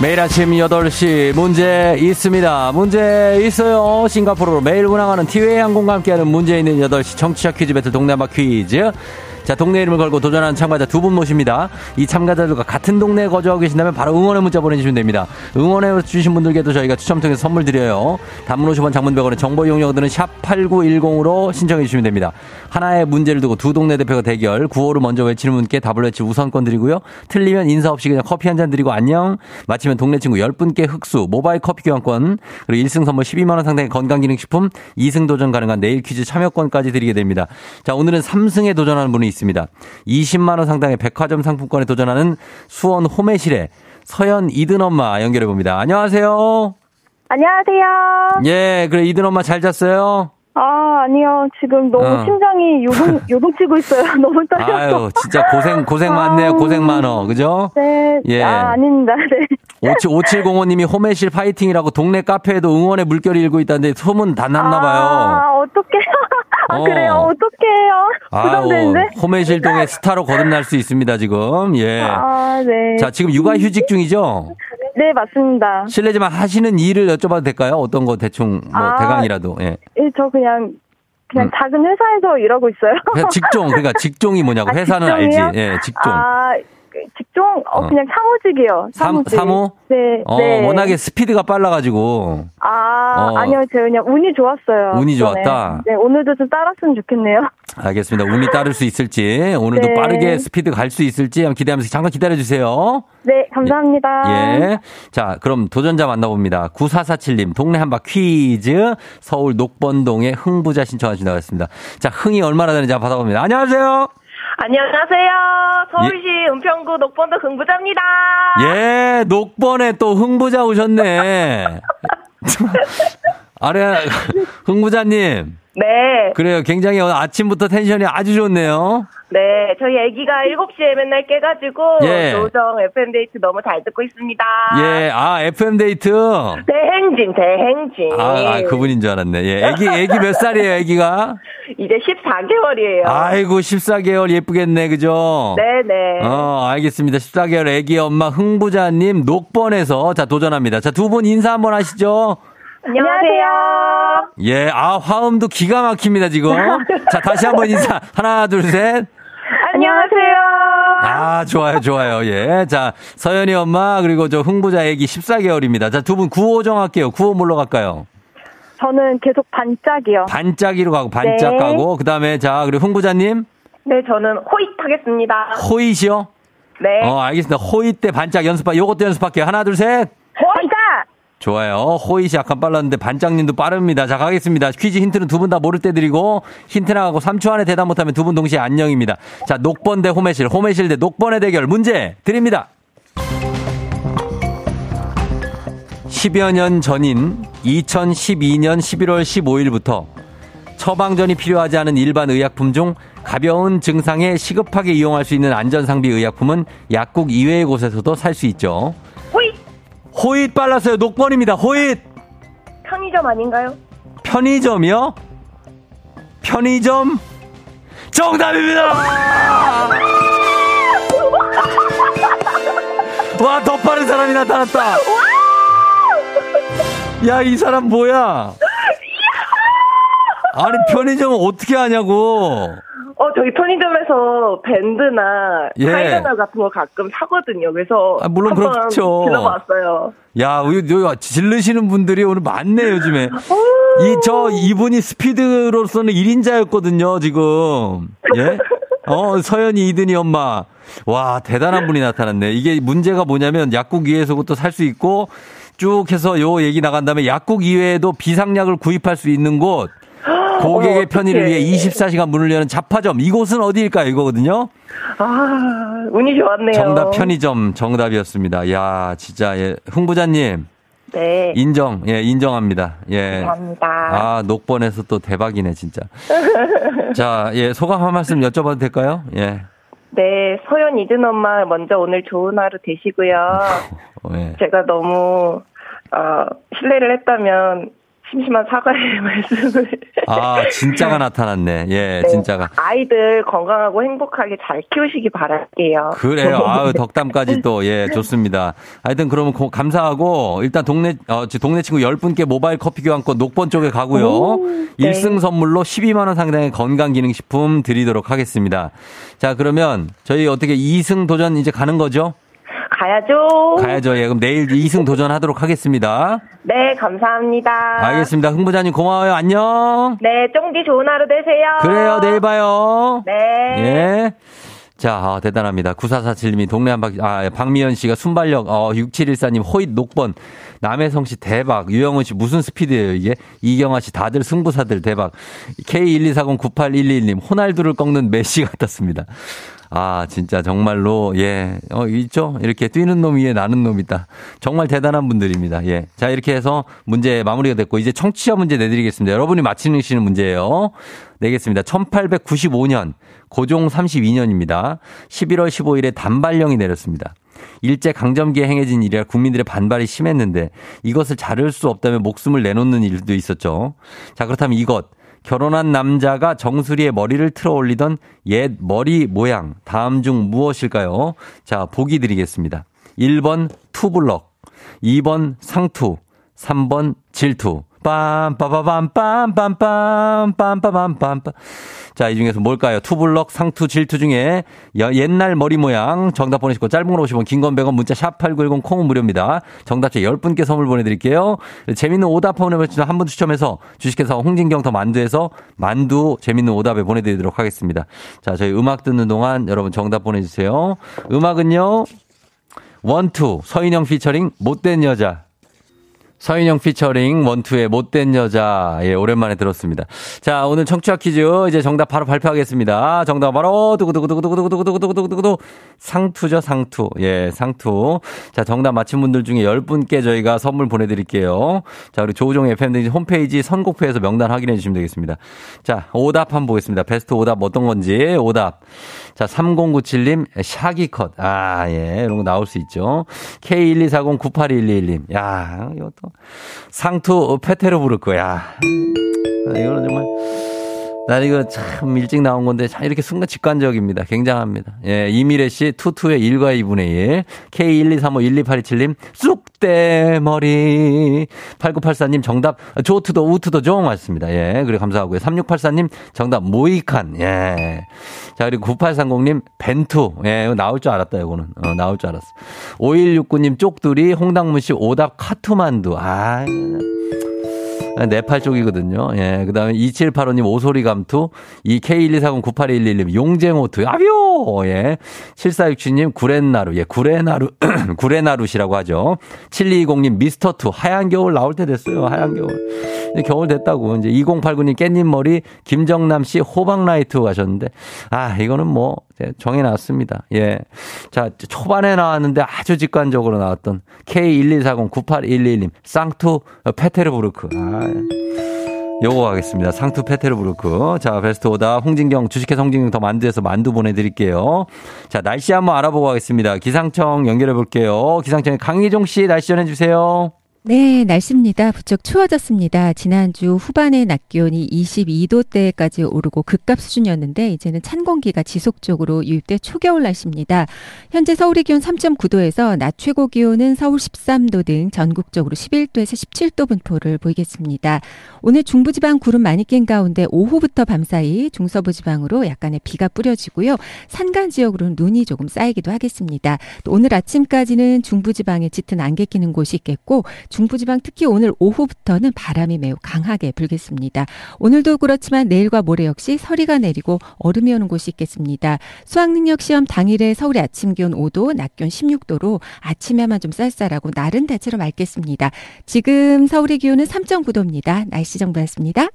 매일 아침 8시 문제 있습니다. 문제 있어요. 싱가포르로 매일 운항하는 티웨이 항공과 함께하는 문제 있는 8시 청취자 퀴즈 배틀 동네마 퀴즈. 자, 동네 이름을 걸고 도전하는 참가자 두 분 모십니다. 이 참가자들과 같은 동네에 거주하고 계신다면 바로 응원의 문자 보내주시면 됩니다. 응원해 주신 분들께도 저희가 추첨 통해서 선물 드려요. 단문 50원 장문 100원의 정보 이용료들은 샵 8910으로 신청해 주시면 됩니다. 하나의 문제를 두고 두 동네 대표가 대결. 구호를 먼저 외치는 분께 답을 외치 우선권 드리고요. 틀리면 인사 없이 그냥 커피 한 잔 드리고 안녕. 마치면 동네 친구 10분께 흑수, 모바일 커피 교환권, 그리고 1승 선물 12만 원 상당의 건강기능식품, 2승 도전 가능한 내일 퀴즈 참여권까지 드리게 됩니다. 자, 오늘은 3승에 도전하는 분이 있습니다. 20만 원 상당의 백화점 상품권에 도전하는 수원 호매실의 서현 이든 엄마 연결해 봅니다. 안녕하세요. 안녕하세요. 예, 그래, 이든 엄마 잘 잤어요? 아, 아니요. 지금 너무 어. 심장이 요동, 요동치고 있어요. 너무 떨려서. 아유, 진짜 고생, 고생 많네요. 고생 많어. 그죠? 네. 예. 아, 아닙니다. 네. 5705님이 호매실 파이팅이라고 동네 카페에도 응원의 물결이 일고 있다는데 소문 다 났나봐요. 아, 어떡해요. 아, 어. 그래요. 어떡해요. 부담되는데. 호매실동의 스타로 거듭날 수 있습니다, 지금. 예. 아, 네. 자, 지금 육아 휴직 중이죠? 네, 맞습니다. 실례지만 하시는 일을 여쭤봐도 될까요? 어떤 거 대충 뭐 아. 대강이라도. 예. 예, 저 그냥, 그냥 음. 작은 회사에서 일하고 있어요. 그냥 직종, 그러니까 직종이 뭐냐고. 아, 회사는 직종이요? 알지. 예, 직종. 아, 그 직종? 어, 어. 그냥 사무직이요. 삼, 사무직. 사무? 네. 어, 네. 워낙에 스피드가 빨라가지고. 아, 어. 아니요. 저 그냥 운이 좋았어요. 운이 이번에. 좋았다? 네, 오늘도 좀 따랐으면 좋겠네요. 알겠습니다. 운이 따를 수 있을지, 오늘도 네. 빠르게 스피드 갈 수 있을지 한번 기대하면서 잠깐 기다려 주세요. 네, 감사합니다. 예. 자, 그럼 도전자 만나봅니다. 9447님, 동네 한바 퀴즈, 서울 녹번동의 흥부자 신청하신다고 했습니다. 자, 흥이 얼마나 되는지 한번 받아봅니다. 안녕하세요! 안녕하세요. 서울시 은평구 녹번도 긍부자입니다. 예, 녹번에 또 흥부자 오셨네. 아래, 흥부자님. 네. 그래요. 굉장히 오늘 아침부터 텐션이 아주 좋네요. 네. 저희 아기가 7시에 맨날 깨가지고 예. 조정 FM데이트 너무 잘 듣고 있습니다. 예, 아, FM데이트. 대행진, 대행진. 아, 아, 그분인 줄 알았네. 예, 애기, 애기 몇 살이에요, 애기가? 이제 14개월이에요. 아이고, 14개월 예쁘겠네, 그죠? 네네. 어, 알겠습니다. 14개월 애기 엄마 흥부자님 녹번에서 자, 도전합니다. 자, 두 분 인사 한번 하시죠. 안녕하세요. 예, 아, 화음도 기가 막힙니다, 지금. 자, 다시 한번 인사. 하나, 둘, 셋. 안녕하세요. 아, 좋아요, 좋아요. 예. 자, 서연이 엄마, 그리고 저 흥부자 애기 14개월입니다. 자, 두 분 구호 정할게요. 구호 뭘로 갈까요? 저는 계속 반짝이요. 반짝이로 가고, 반짝 네. 가고, 그 다음에 자, 그리고 흥부자님, 네, 저는 호잇 하겠습니다. 호잇이요? 네. 어, 알겠습니다. 호잇 때 반짝 연습, 요것도 연습할게요. 하나, 둘, 셋. 호잇! 좋아요. 호잇이 약간 빨랐는데 반짝님도 빠릅니다. 자, 가겠습니다. 퀴즈 힌트는 두 분 다 모를 때 드리고 힌트 나가고 3초 안에 대답 못하면 두 분 동시에 안녕입니다. 자, 녹번 대 호매실, 호매실 대 녹번의 대결 문제 드립니다. 10여 년 전인 2012년 11월 15일부터 처방전이 필요하지 않은 일반 의약품 중 가벼운 증상에 시급하게 이용할 수 있는 안전상비 의약품은 약국 이외의 곳에서도 살 수 있죠. 호잇! 빨랐어요. 녹번입니다. 호잇! 편의점 아닌가요? 편의점이요? 편의점? 정답입니다! 와, 더 빠른 사람이 나타났다! 야, 이 사람 뭐야? 아니, 편의점은 어떻게 하냐고! 어, 저희 편의점에서 밴드나 예. 타이레놀 같은 거 가끔 사거든요. 그래서 아, 물론 그렇죠. 들어봤어요. 야, 요, 요, 질르시는 분들이 오늘 많네, 요즘에. 이, 저, 이분이 스피드로서는 1인자였거든요, 지금. 예? 어, 서연이 이든이 엄마. 와, 대단한 분이 나타났네. 이게 문제가 뭐냐면 약국 위에서부터 살 수 있고 쭉 해서 요 얘기 나간 다음에 약국 이외에도 비상약을 구입할 수 있는 곳. 고객의 편의를. 위해 24시간 문을 여는 잡화점. 이곳은 어디일까요? 이거거든요. 아, 운이 좋았네요. 정답 편의점 정답이었습니다. 야, 진짜 예. 흥부자님 네. 인정. 예, 인정합니다. 예. 감사합니다. 아, 녹번에서 또 대박이네, 진짜. 자, 예, 소감 한 말씀 여쭤봐도 될까요? 예. 네, 소연 이든 엄마 먼저 오늘 좋은 하루 되시고요. 어, 예. 제가 너무 어, 실례를 했다면 심심한 사과의 말씀을. 아, 진짜가 나타났네. 예, 네, 진짜가. 아이들 건강하고 행복하게 잘 키우시기 바랄게요. 그래요. 아유, 덕담까지 또, 예, 좋습니다. 하여튼 그러면 고- 감사하고, 일단 동네, 어, 저 동네 친구 10분께 모바일 커피 교환권 녹번 쪽에 가고요. 오, 네. 1승 선물로 12만원 상당의 건강기능식품 드리도록 하겠습니다. 자, 그러면 저희 어떻게 2승 도전 이제 가는 거죠? 가야죠. 가야죠. 예, 그럼 내일 2승 도전하도록 하겠습니다. 네, 감사합니다. 알겠습니다. 흥부자님 고마워요. 안녕. 네, 쫑디 좋은 하루 되세요. 그래요. 내일 봐요. 네. 예. 자, 아, 대단합니다. 9447님이 동네 한바 아, 박미연 씨가 순발력, 어, 6714님 호잇 녹번, 남혜성 씨 대박, 유영은 씨 무슨 스피드예요 이게? 이경아 씨 다들 승부사들 대박, K124098111님 호날두를 꺾는 메시 같았습니다. 아, 진짜 정말로, 예, 어, 있죠? 이렇게 뛰는 놈 위에 나는 놈 있다. 정말 대단한 분들입니다. 예. 자, 이렇게 해서 문제 마무리가 됐고, 이제 청취자 문제 내드리겠습니다. 여러분이 맞히시는 문제예요. 내겠습니다. 1895년, 고종 32년입니다. 11월 15일에 단발령이 내렸습니다. 일제 강점기에 행해진 일이라 국민들의 반발이 심했는데 이것을 자를 수 없다며 목숨을 내놓는 일도 있었죠. 자, 그렇다면 이것. 결혼한 남자가 정수리에 머리를 틀어 올리던 옛 머리 모양 다음 중 무엇일까요? 자, 보기 드리겠습니다. 1번 투블럭, 2번 상투, 3번 질투. 빰빠바밤 빰빰빰 빰빠밤 빰빰 자, 이 중에서 뭘까요? 투블럭, 상투, 질투 중에 여- 옛날 머리 모양 정답 보내시고 짧은 걸 오시면 긴건 100원 문자 샵8910 콩은 무료입니다. 정답자 10분께 선물 보내드릴게요. 재밌는 오답 보내주시면 한분 추첨해서 주식회사 홍진경 더 만두에서 만두 재밌는 오답에 보내드리도록 하겠습니다. 자, 저희 음악 듣는 동안 여러분 정답 보내주세요. 음악은요. 원투 서인영 피처링 못된 여자 서인영 피처링 원투의 못된 여자. 예, 오랜만에 들었습니다. 자, 오늘 청취자 퀴즈 이제 정답 바로 발표하겠습니다. 정답 바로 두구두구두구두구두구두구두구두구두구 상투죠, 상투. 예, 상투. 자, 정답 맞힌 분들 중에 10분께 저희가 선물 보내 드릴게요. 자, 우리 조우종 FM대행진 홈페이지 선곡표에서 명단 확인해 주시면 되겠습니다. 자, 오답 한번 보겠습니다. 베스트 오답 어떤 건지 오답. 자, 3097님, 샤기 컷. 아, 예, 이런 거 나올 수 있죠. K124098111님. 야, 이것도. 상투 페테로 부를 거야. 이거는 정말. 난 이거 참 일찍 나온 건데 참 이렇게 순간 직관적입니다. 굉장합니다. 예, 이미래 씨 투투의 1과 2분의 1. K123512827님 쑥대 머리. 8984님 정답 조투더 우투더 종 맞습니다. 예, 그리고 감사하고요. 3684님 정답 모이칸. 예. 자, 그리고 9830님 벤투. 예, 이거 나올 줄 알았다, 이거는. 어, 나올 줄 알았어. 5169님 쪽두리, 홍당무 씨 오답 카투만두. 아, 네팔 쪽이거든요. 예. 그 다음에 2785님 오소리 감투, 이 K124098111님 용쟁오투, 아비오! 예. 7467님 구렛나루, 예, 구레나루, 구레나루시라고 하죠. 7220님 미스터투, 하얀 겨울 나올 때 됐어요. 하얀 겨울. 이제 겨울 됐다고. 이제 2089님 깻잎머리, 김정남 씨 호박라이트 가셨는데, 아, 이거는 뭐, 정해놨습니다. 예. 자, 초반에 나왔는데 아주 직관적으로 나왔던 K124098111님, 쌍투 페테르부르크. 아, 요거 가겠습니다. 상투 페테르부르크. 자, 베스트 오다 홍진경 주식회사 홍진경 더 만두에서 만두 보내드릴게요. 자, 날씨 한번 알아보고 가겠습니다. 기상청 연결해 볼게요. 기상청에 강희종 씨 날씨 전해주세요. 네, 날씨입니다. 부쩍 추워졌습니다. 지난주 후반에 낮 기온이 22도대까지 오르고 급값 수준이었는데 이제는 찬 공기가 지속적으로 유입돼 초겨울 날씨입니다. 현재 서울의 기온 3.9도에서 낮 최고 기온은 서울 13도 등 전국적으로 11도에서 17도 분포를 보이겠습니다. 오늘 중부지방 구름 많이 낀 가운데 오후부터 밤사이 중서부 지방으로 약간의 비가 뿌려지고요. 산간 지역으로는 눈이 조금 쌓이기도 하겠습니다. 또 오늘 아침까지는 중부지방에 짙은 안개 끼는 곳이 있겠고 중부지방 특히 오늘 오후부터는 바람이 매우 강하게 불겠습니다. 오늘도 그렇지만 내일과 모레 역시 서리가 내리고 얼음이 오는 곳이 있겠습니다. 수학능력 시험 당일에 서울의 아침 기온 5도, 낮 기온 16도로 아침에만 좀 쌀쌀하고 날은 대체로 맑겠습니다. 지금 서울의 기온은 3.9도입니다. 날씨 정보였습니다.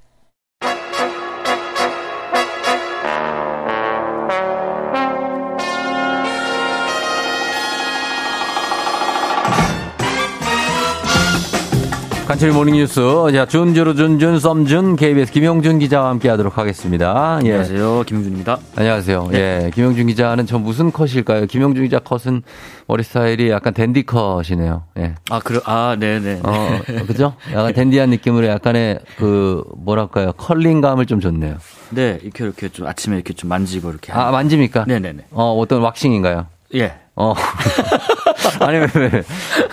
간추리 모닝뉴스. 자, 준주로 준준, 썸준, KBS 김용준 기자와 함께 하도록 하겠습니다. 예. 안녕하세요. 김용준입니다. 안녕하세요. 예. 김용준 기자는 저 무슨 컷일까요? 김용준 기자 컷은 머리 스타일이 약간 댄디 컷이네요. 예. 아, 그래, 아, 네네. 어, 그죠? 약간 댄디한 느낌으로 약간의 그, 뭐랄까요. 컬링감을 좀 줬네요. 네, 이렇게, 이렇게 좀 아침에 이렇게 좀 만지고 이렇게. 아, 만집니까? 네네네. 어, 어떤 왁싱인가요? 예. 어. 아니, 왜, 왜.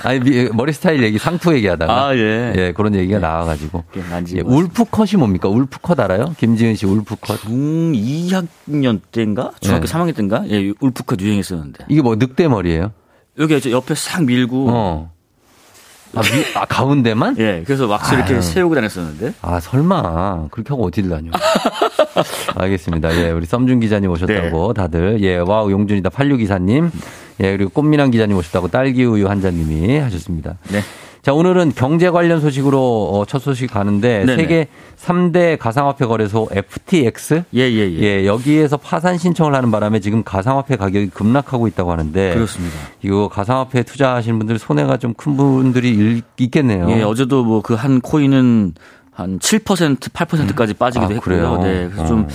아니, 미- 머리 스타일 얘기, 상투 얘기하다가. 아, 예. 예, 그런 얘기가 나와가지고. 이렇게 예. 울프컷이 뭡니까? 울프컷 알아요? 김지은 씨 울프컷. 중 2학년 때인가? 중학교 네. 3학년 때인가? 예, 울프컷 유행했었는데. 이게 뭐 늑대 머리예요? 여기 이제 옆에 싹 밀고. 어. 아, 위- 아, 가운데만? 예, 그래서 왁스 이렇게 아유. 세우고 다녔었는데. 아, 설마. 그렇게 하고 어딜 다녀. 알겠습니다. 예, 우리 썸준 기자님 오셨다고 다들. 예, 와우, 용준이다. 86 기사님. 예, 그리고 꽃미남 기자님 오셨다고 딸기 우유 한자님이 하셨습니다. 네. 자, 오늘은 경제 관련 소식으로 어, 첫 소식 가는데 네네. 세계 3대 가상화폐 거래소 FTX 예, 예, 예. 예, 여기에서 파산 신청을 하는 바람에 지금 가상화폐 가격이 급락하고 있다고 하는데 그렇습니다. 이거 가상화폐 투자하시는 분들 손해가 좀 큰 분들이 일- 있겠네요. 예, 어제도 뭐 그 한 코인은 한 7%, 8%까지 빠지기도 아, 했고요. 그래요? 네, 그래서 어. 좀 어,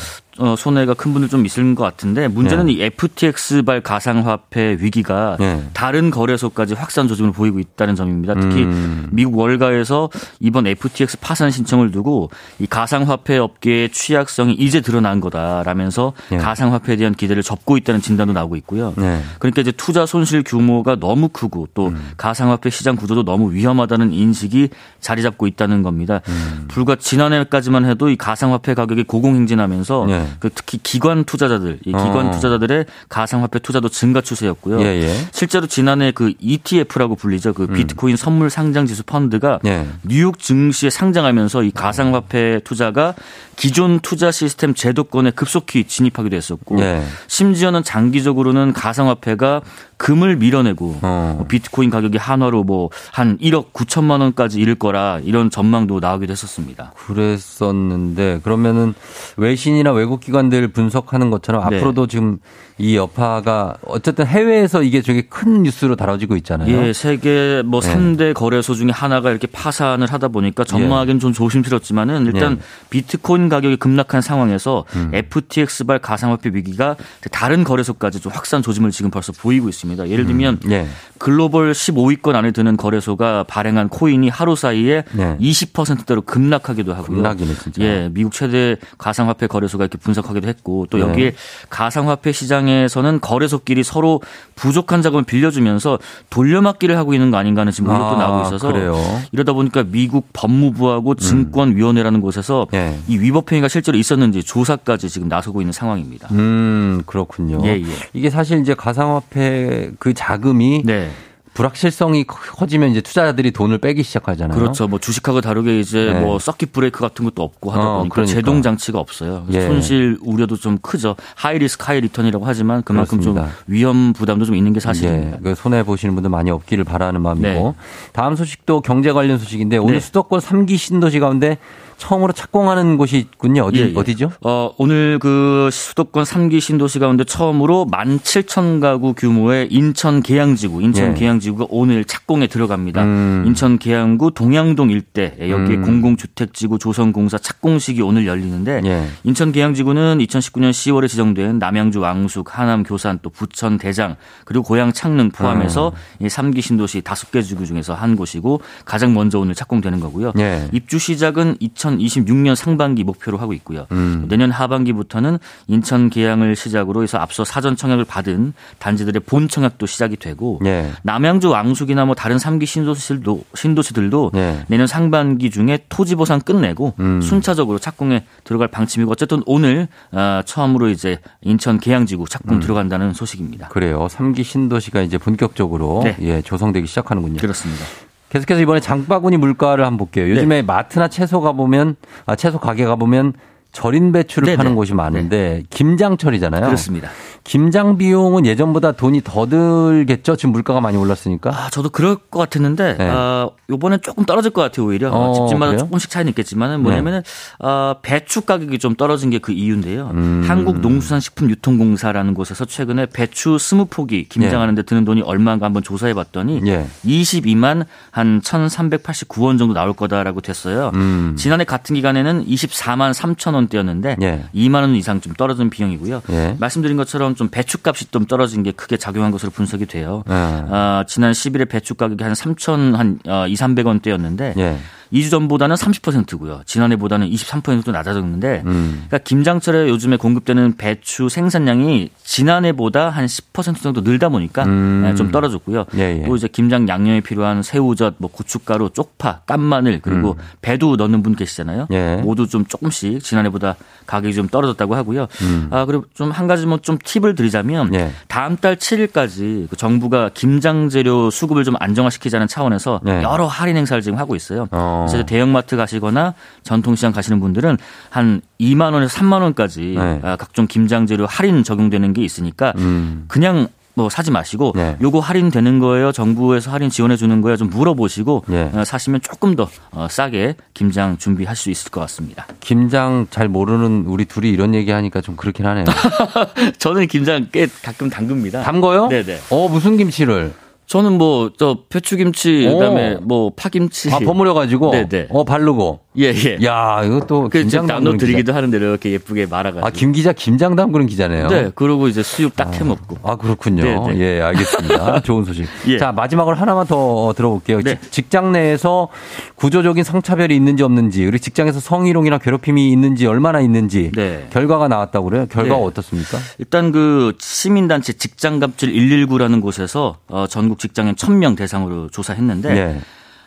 손해가 큰 분들 좀 있을 것 같은데 문제는 네. 이 FTX발 가상화폐 위기가 네. 다른 거래소까지 확산 조짐을 보이고 있다는 점입니다. 특히 음. 미국 월가에서 이번 FTX 파산 신청을 두고 이 가상화폐 업계의 취약성이 이제 드러난 거다라면서 네. 가상화폐에 대한 기대를 접고 있다는 진단도 나오고 있고요. 네. 그러니까 이제 투자 손실 규모가 너무 크고 또 음. 가상화폐 시장 구조도 너무 위험하다는 인식이 자리 잡고 있다는 겁니다. 음. 불과 지난해까지만 해도 이 가상화폐 가격이 고공행진하면서 네. 그 특히 기관 투자자들, 이 기관 어. 투자자들의 가상화폐 투자도 증가 추세였고요. 예, 예. 실제로 지난해 그 ETF라고 불리죠. 그 비트코인 선물 상장 지수 펀드가 음. 예. 뉴욕 증시에 상장하면서 이 가상화폐 투자가 기존 투자 시스템 제도권에 급속히 진입하기도 했었고 예. 심지어는 장기적으로는 가상화폐가 금을 밀어내고 어. 뭐 비트코인 가격이 한화로 뭐 한 1억 9천만 원까지 이를 거라 이런 전망도 나오기도 했었습니다. 그랬었는데 그러면은 외신이나 외국 기관들 분석하는 것처럼 네. 앞으로도 지금 이 여파가 어쨌든 해외에서 이게 되게 큰 뉴스로 다뤄지고 있잖아요. 예, 세계 뭐 네. 3대 거래소 중에 하나가 이렇게 파산을 하다 보니까 전망하기는 좀 조심스럽지만은 일단 예. 비트코인 가격이 급락한 상황에서 음. FTX발 가상화폐 위기가 다른 거래소까지 좀 확산 조짐을 지금 벌써 보이고 있습니다. 예를 들면 예. 글로벌 15위권 안에 드는 거래소가 발행한 코인이 하루 사이에 네. 20%대로 급락하기도 하고요. 급락이네, 진짜. 예, 미국 최대 가상화폐 거래소가 이렇게 분석하기도 했고 또 네. 여기에 가상화폐 시장에서는 거래소끼리 서로 부족한 자금을 빌려주면서 돌려막기를 하고 있는 거 아닌가 하는 지금 의혹도 아, 나오고 있어서 그래요? 이러다 보니까 미국 법무부하고 증권위원회라는 곳에서 예. 이위 법 행위가 실제로 있었는지 조사까지 지금 나서고 있는 상황입니다. 음, 그렇군요. 예, 예. 이게 사실 이제 가상화폐 그 자금이 네. 불확실성이 커지면 이제 투자자들이 돈을 빼기 시작하잖아요. 그렇죠. 뭐 주식하고 다르게 이제 네. 뭐 서킷 브레이크 같은 것도 없고 하다 어, 보니까 그러니까. 제동 장치가 없어요. 예. 손실 우려도 좀 크죠. high risk high return이라고 하지만 그만큼 그렇습니다. 좀 위험 부담도 좀 있는 게 사실입니다. 예, 그 손해 보시는 분들 많이 없기를 바라는 마음이고 네. 다음 소식도 경제 관련 소식인데 오늘 네. 수도권 3기 신도시 가운데 처음으로 착공하는 곳이 있군요. 어디 예, 예. 어디죠? 어, 오늘 그 수도권 3기 신도시 가운데 처음으로 17,000 가구 규모의 인천 계양지구, 인천 예. 계양지구가 오늘 착공에 들어갑니다. 음. 인천 계양구 동양동 일대 여기에 음. 공공주택지구 조성공사 착공식이 오늘 열리는데 예. 인천 계양지구는 2019년 10월에 지정된 남양주 왕숙, 하남 교산, 또 부천 대장 그리고 고양 창릉 포함해서 음. 이 3기 신도시 5개 지구 중에서 한 곳이고 가장 먼저 오늘 착공되는 거고요. 예. 입주 시작은 2026년 상반기 목표로 하고 있고요. 음. 내년 하반기부터는 인천 계양을 시작으로 해서 앞서 사전 청약을 받은 단지들의 본 청약도 시작이 되고 예. 남양주 왕숙이나 뭐 다른 3기 신도시들도 신도시들도 예. 내년 상반기 중에 토지 보상 끝내고 음. 순차적으로 착공에 들어갈 방침이고 어쨌든 오늘 아, 처음으로 이제 인천 계양지구 음. 착공 들어간다는 소식입니다. 그래요. 3기 신도시가 이제 본격적으로 네. 예, 조성되기 시작하는군요. 그렇습니다. 계속해서 이번에 장바구니 물가를 한번 볼게요. 요즘에 마트나 채소 가 보면 아 채소 가게 가 보면 절인 배추를 네네. 파는 곳이 많은데 김장철이잖아요. 그렇습니다. 김장 비용은 예전보다 돈이 더 들겠죠? 지금 물가가 많이 올랐으니까. 아, 저도 그럴 것 같았는데, 네. 아, 요번엔 조금 떨어질 것 같아요, 오히려. 어, 집집마다 그래요? 조금씩 차이는 있겠지만은 뭐냐면은, 아, 배추 가격이 좀 떨어진 게 그 이유인데요. 음. 한국 농수산식품 유통공사라는 곳에서 최근에 배추 20포기 김장하는데 드는 돈이 얼마인가 한번 조사해 봤더니, 예. 22만 한 1,389원 정도 나올 거다라고 됐어요. 음. 지난해 같은 기간에는 24만 3천 원 대였는데 예. 2만 원 이상 좀 떨어진 비용이고요. 예. 말씀드린 것처럼 좀 배추값이 좀 떨어진 게 크게 작용한 것으로 분석이 돼요. 예. 아, 지난 10일에 배추 가격이 한 3천 한 어, 2, 300원대였는데 예. 2주 전보다는 30%고요. 지난해보다는 23% 낮아졌는데 음. 그러니까 김장철에 요즘에 공급되는 배추 생산량이 지난해보다 한 10% 정도 늘다 보니까 음. 네, 좀 떨어졌고요. 예, 예. 또 이제 김장 양념에 필요한 새우젓, 뭐 고춧가루, 쪽파, 깐마늘 그리고 배도 넣는 분 계시잖아요. 음. 예. 모두 좀 조금씩 지난해보다 가격이 좀 떨어졌다고 하고요. 음. 아 그리고 좀 한 가지 뭐 좀 팁을 드리자면 예. 다음 달 7일까지 그 정부가 김장 재료 수급을 좀 안정화시키자는 차원에서 네. 여러 할인 행사를 지금 하고 있어요. 어. 그래서 대형마트 가시거나 전통시장 가시는 분들은 한 2만 원에서 3만 원까지 네. 아, 각종 김장 재료 할인 적용되는 게 있으니까 음. 그냥 뭐 사지 마시고 네. 요거 할인되는 거예요. 정부에서 할인 지원해 주는 거예요. 좀 물어보시고 예. 어, 사시면 조금 더 어, 싸게 김장 준비할 수 있을 것 같습니다. 김장 잘 모르는 우리 둘이 이런 얘기 하니까 좀 그렇긴 하네요. 저는 김장 꽤 가끔 담급니다. 담궈요? 네네. 어, 무슨 김치를? 저는 뭐 저 배추김치 오. 그다음에 뭐 파김치 아, 버무려 가지고? 네네. 어, 바르고. 예 예. 야, 또그 김장 담그는 나눠드리기도 기자. 하는데 이렇게 예쁘게 말아가지고. 아, 김 기자 김장 담그는 기자네요. 네. 그러고 이제 수육 딱 해먹고. 아, 그렇군요. 네네. 예, 알겠습니다. 좋은 소식. 예. 자, 마지막으로 하나만 더 들어볼게요. 네. 직- 직장 내에서 구조적인 성차별이 있는지 없는지, 그리고 직장에서 성희롱이나 괴롭힘이 있는지 얼마나 있는지 네. 결과가 나왔다고 그래요. 결과가 네. 어떻습니까? 일단 그 시민단체 직장갑질 119라는 곳에서 어, 전국 직장인 1000명 대상으로 조사했는데 예.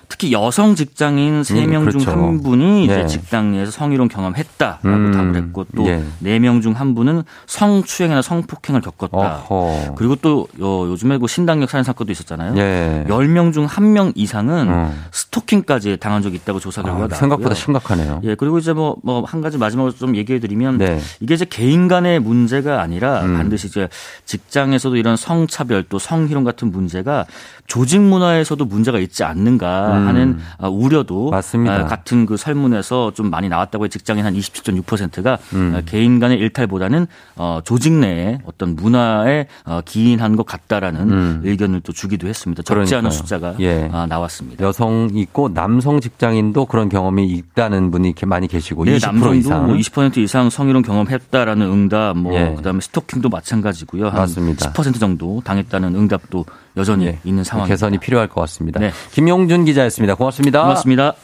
특히 여성 직장인 3명 중 그렇죠. 한 분이 이제 예. 직장 내에서 성희롱 경험했다라고 음, 답을 했고 또 예. 4명 중 한 분은 성추행이나 성폭행을 겪었다. 어허. 그리고 또 요, 요즘에 그 신당역 살인 사건도 있었잖아요. 예. 10명 중 1명 이상은 음. 스토킹까지 당한 적이 있다고 조사 결과가 아. 생각보다 심각하네요. 예, 그리고 이제 뭐, 뭐, 한 가지 마지막으로 좀 얘기해 드리면 네. 이게 이제 개인 간의 문제가 아니라 음. 반드시 이제 직장에서도 이런 성차별 또 성희롱 같은 문제가 조직 문화에서도 문제가 있지 않는가 음. 하는 아, 우려도 맞습니다. 아, 같은 그 설문에서 좀 많이 나왔다고 해요. 직장인 한 27.6%가 음. 개인 간의 일탈보다는 어, 조직 내에 어떤 문화에 어, 기인한 것 같다라는 음. 의견을 또 주기도 했습니다. 적지 않은 그러니까요. 숫자가 예. 아, 나왔습니다. 여성 있고 남성 직장인도 그런 경험이 있다는 분이 많이 계시고 네, 20% 남성도 이상. 뭐 20% 이상 성희롱 경험했다라는 응답, 뭐 예. 그다음에 스토킹도 마찬가지고요. 한 맞습니다. 10% 정도 당했다는 응답도 여전히 예. 있는 상황입니다. 개선이 필요할 것 같습니다. 네. 김용준 기자였습니다. 고맙습니다. 고맙습니다.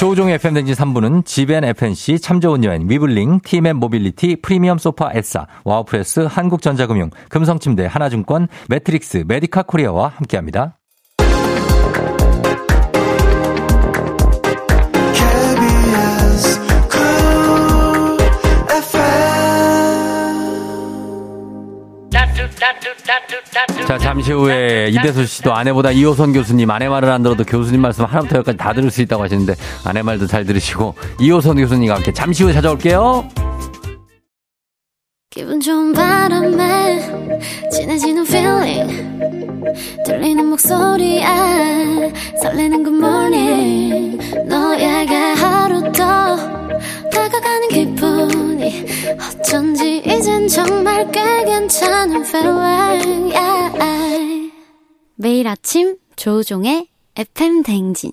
조우종의 FM대행진 3부는 지벤 FNC, 참 좋은 여행, 위블링, 티맨 모빌리티, 프리미엄 소파 에싸, 와우프레스, 한국전자금융, 금성침대, 하나증권, 매트릭스, 메디카 코리아와 함께합니다. 자, 잠시 후에 이대수 씨도 아내보다 이호선 교수님, 아내 말을 안 들어도 교수님 말씀 하나부터 열까지 다 들을 수 있다고 하시는데, 아내 말도 잘 들으시고, 이호선 교수님과 함께 잠시 후에 찾아올게요. 기분 좋은 바람에 진해지는 feeling 들리는 목소리에 설레는 good morning 너에게 하루 어쩐지 이젠 정말 꽤 괜찮은 feeling yeah. 매일 아침 조종의 FM 댕진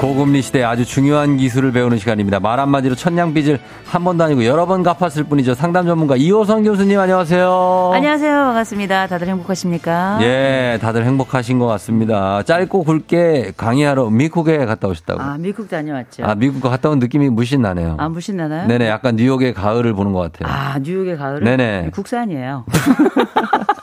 고금리 시대에 아주 중요한 기술을 배우는 시간입니다. 말 한마디로 천냥빚을 한 번도 아니고 여러 번 갚았을 뿐이죠. 상담 전문가 이호선 교수님 안녕하세요. 안녕하세요. 반갑습니다. 다들 행복하십니까? 예, 다들 행복하신 것 같습니다. 짧고 굵게 강의하러 미국에 갔다 오셨다고. 아, 미국 다녀왔죠. 아, 미국 갔다 온 느낌이 무신 나네요. 아, 무신 나나요? 네네, 약간 뉴욕의 가을을 보는 것 같아요. 아, 뉴욕의 가을은 네네. 국산이에요.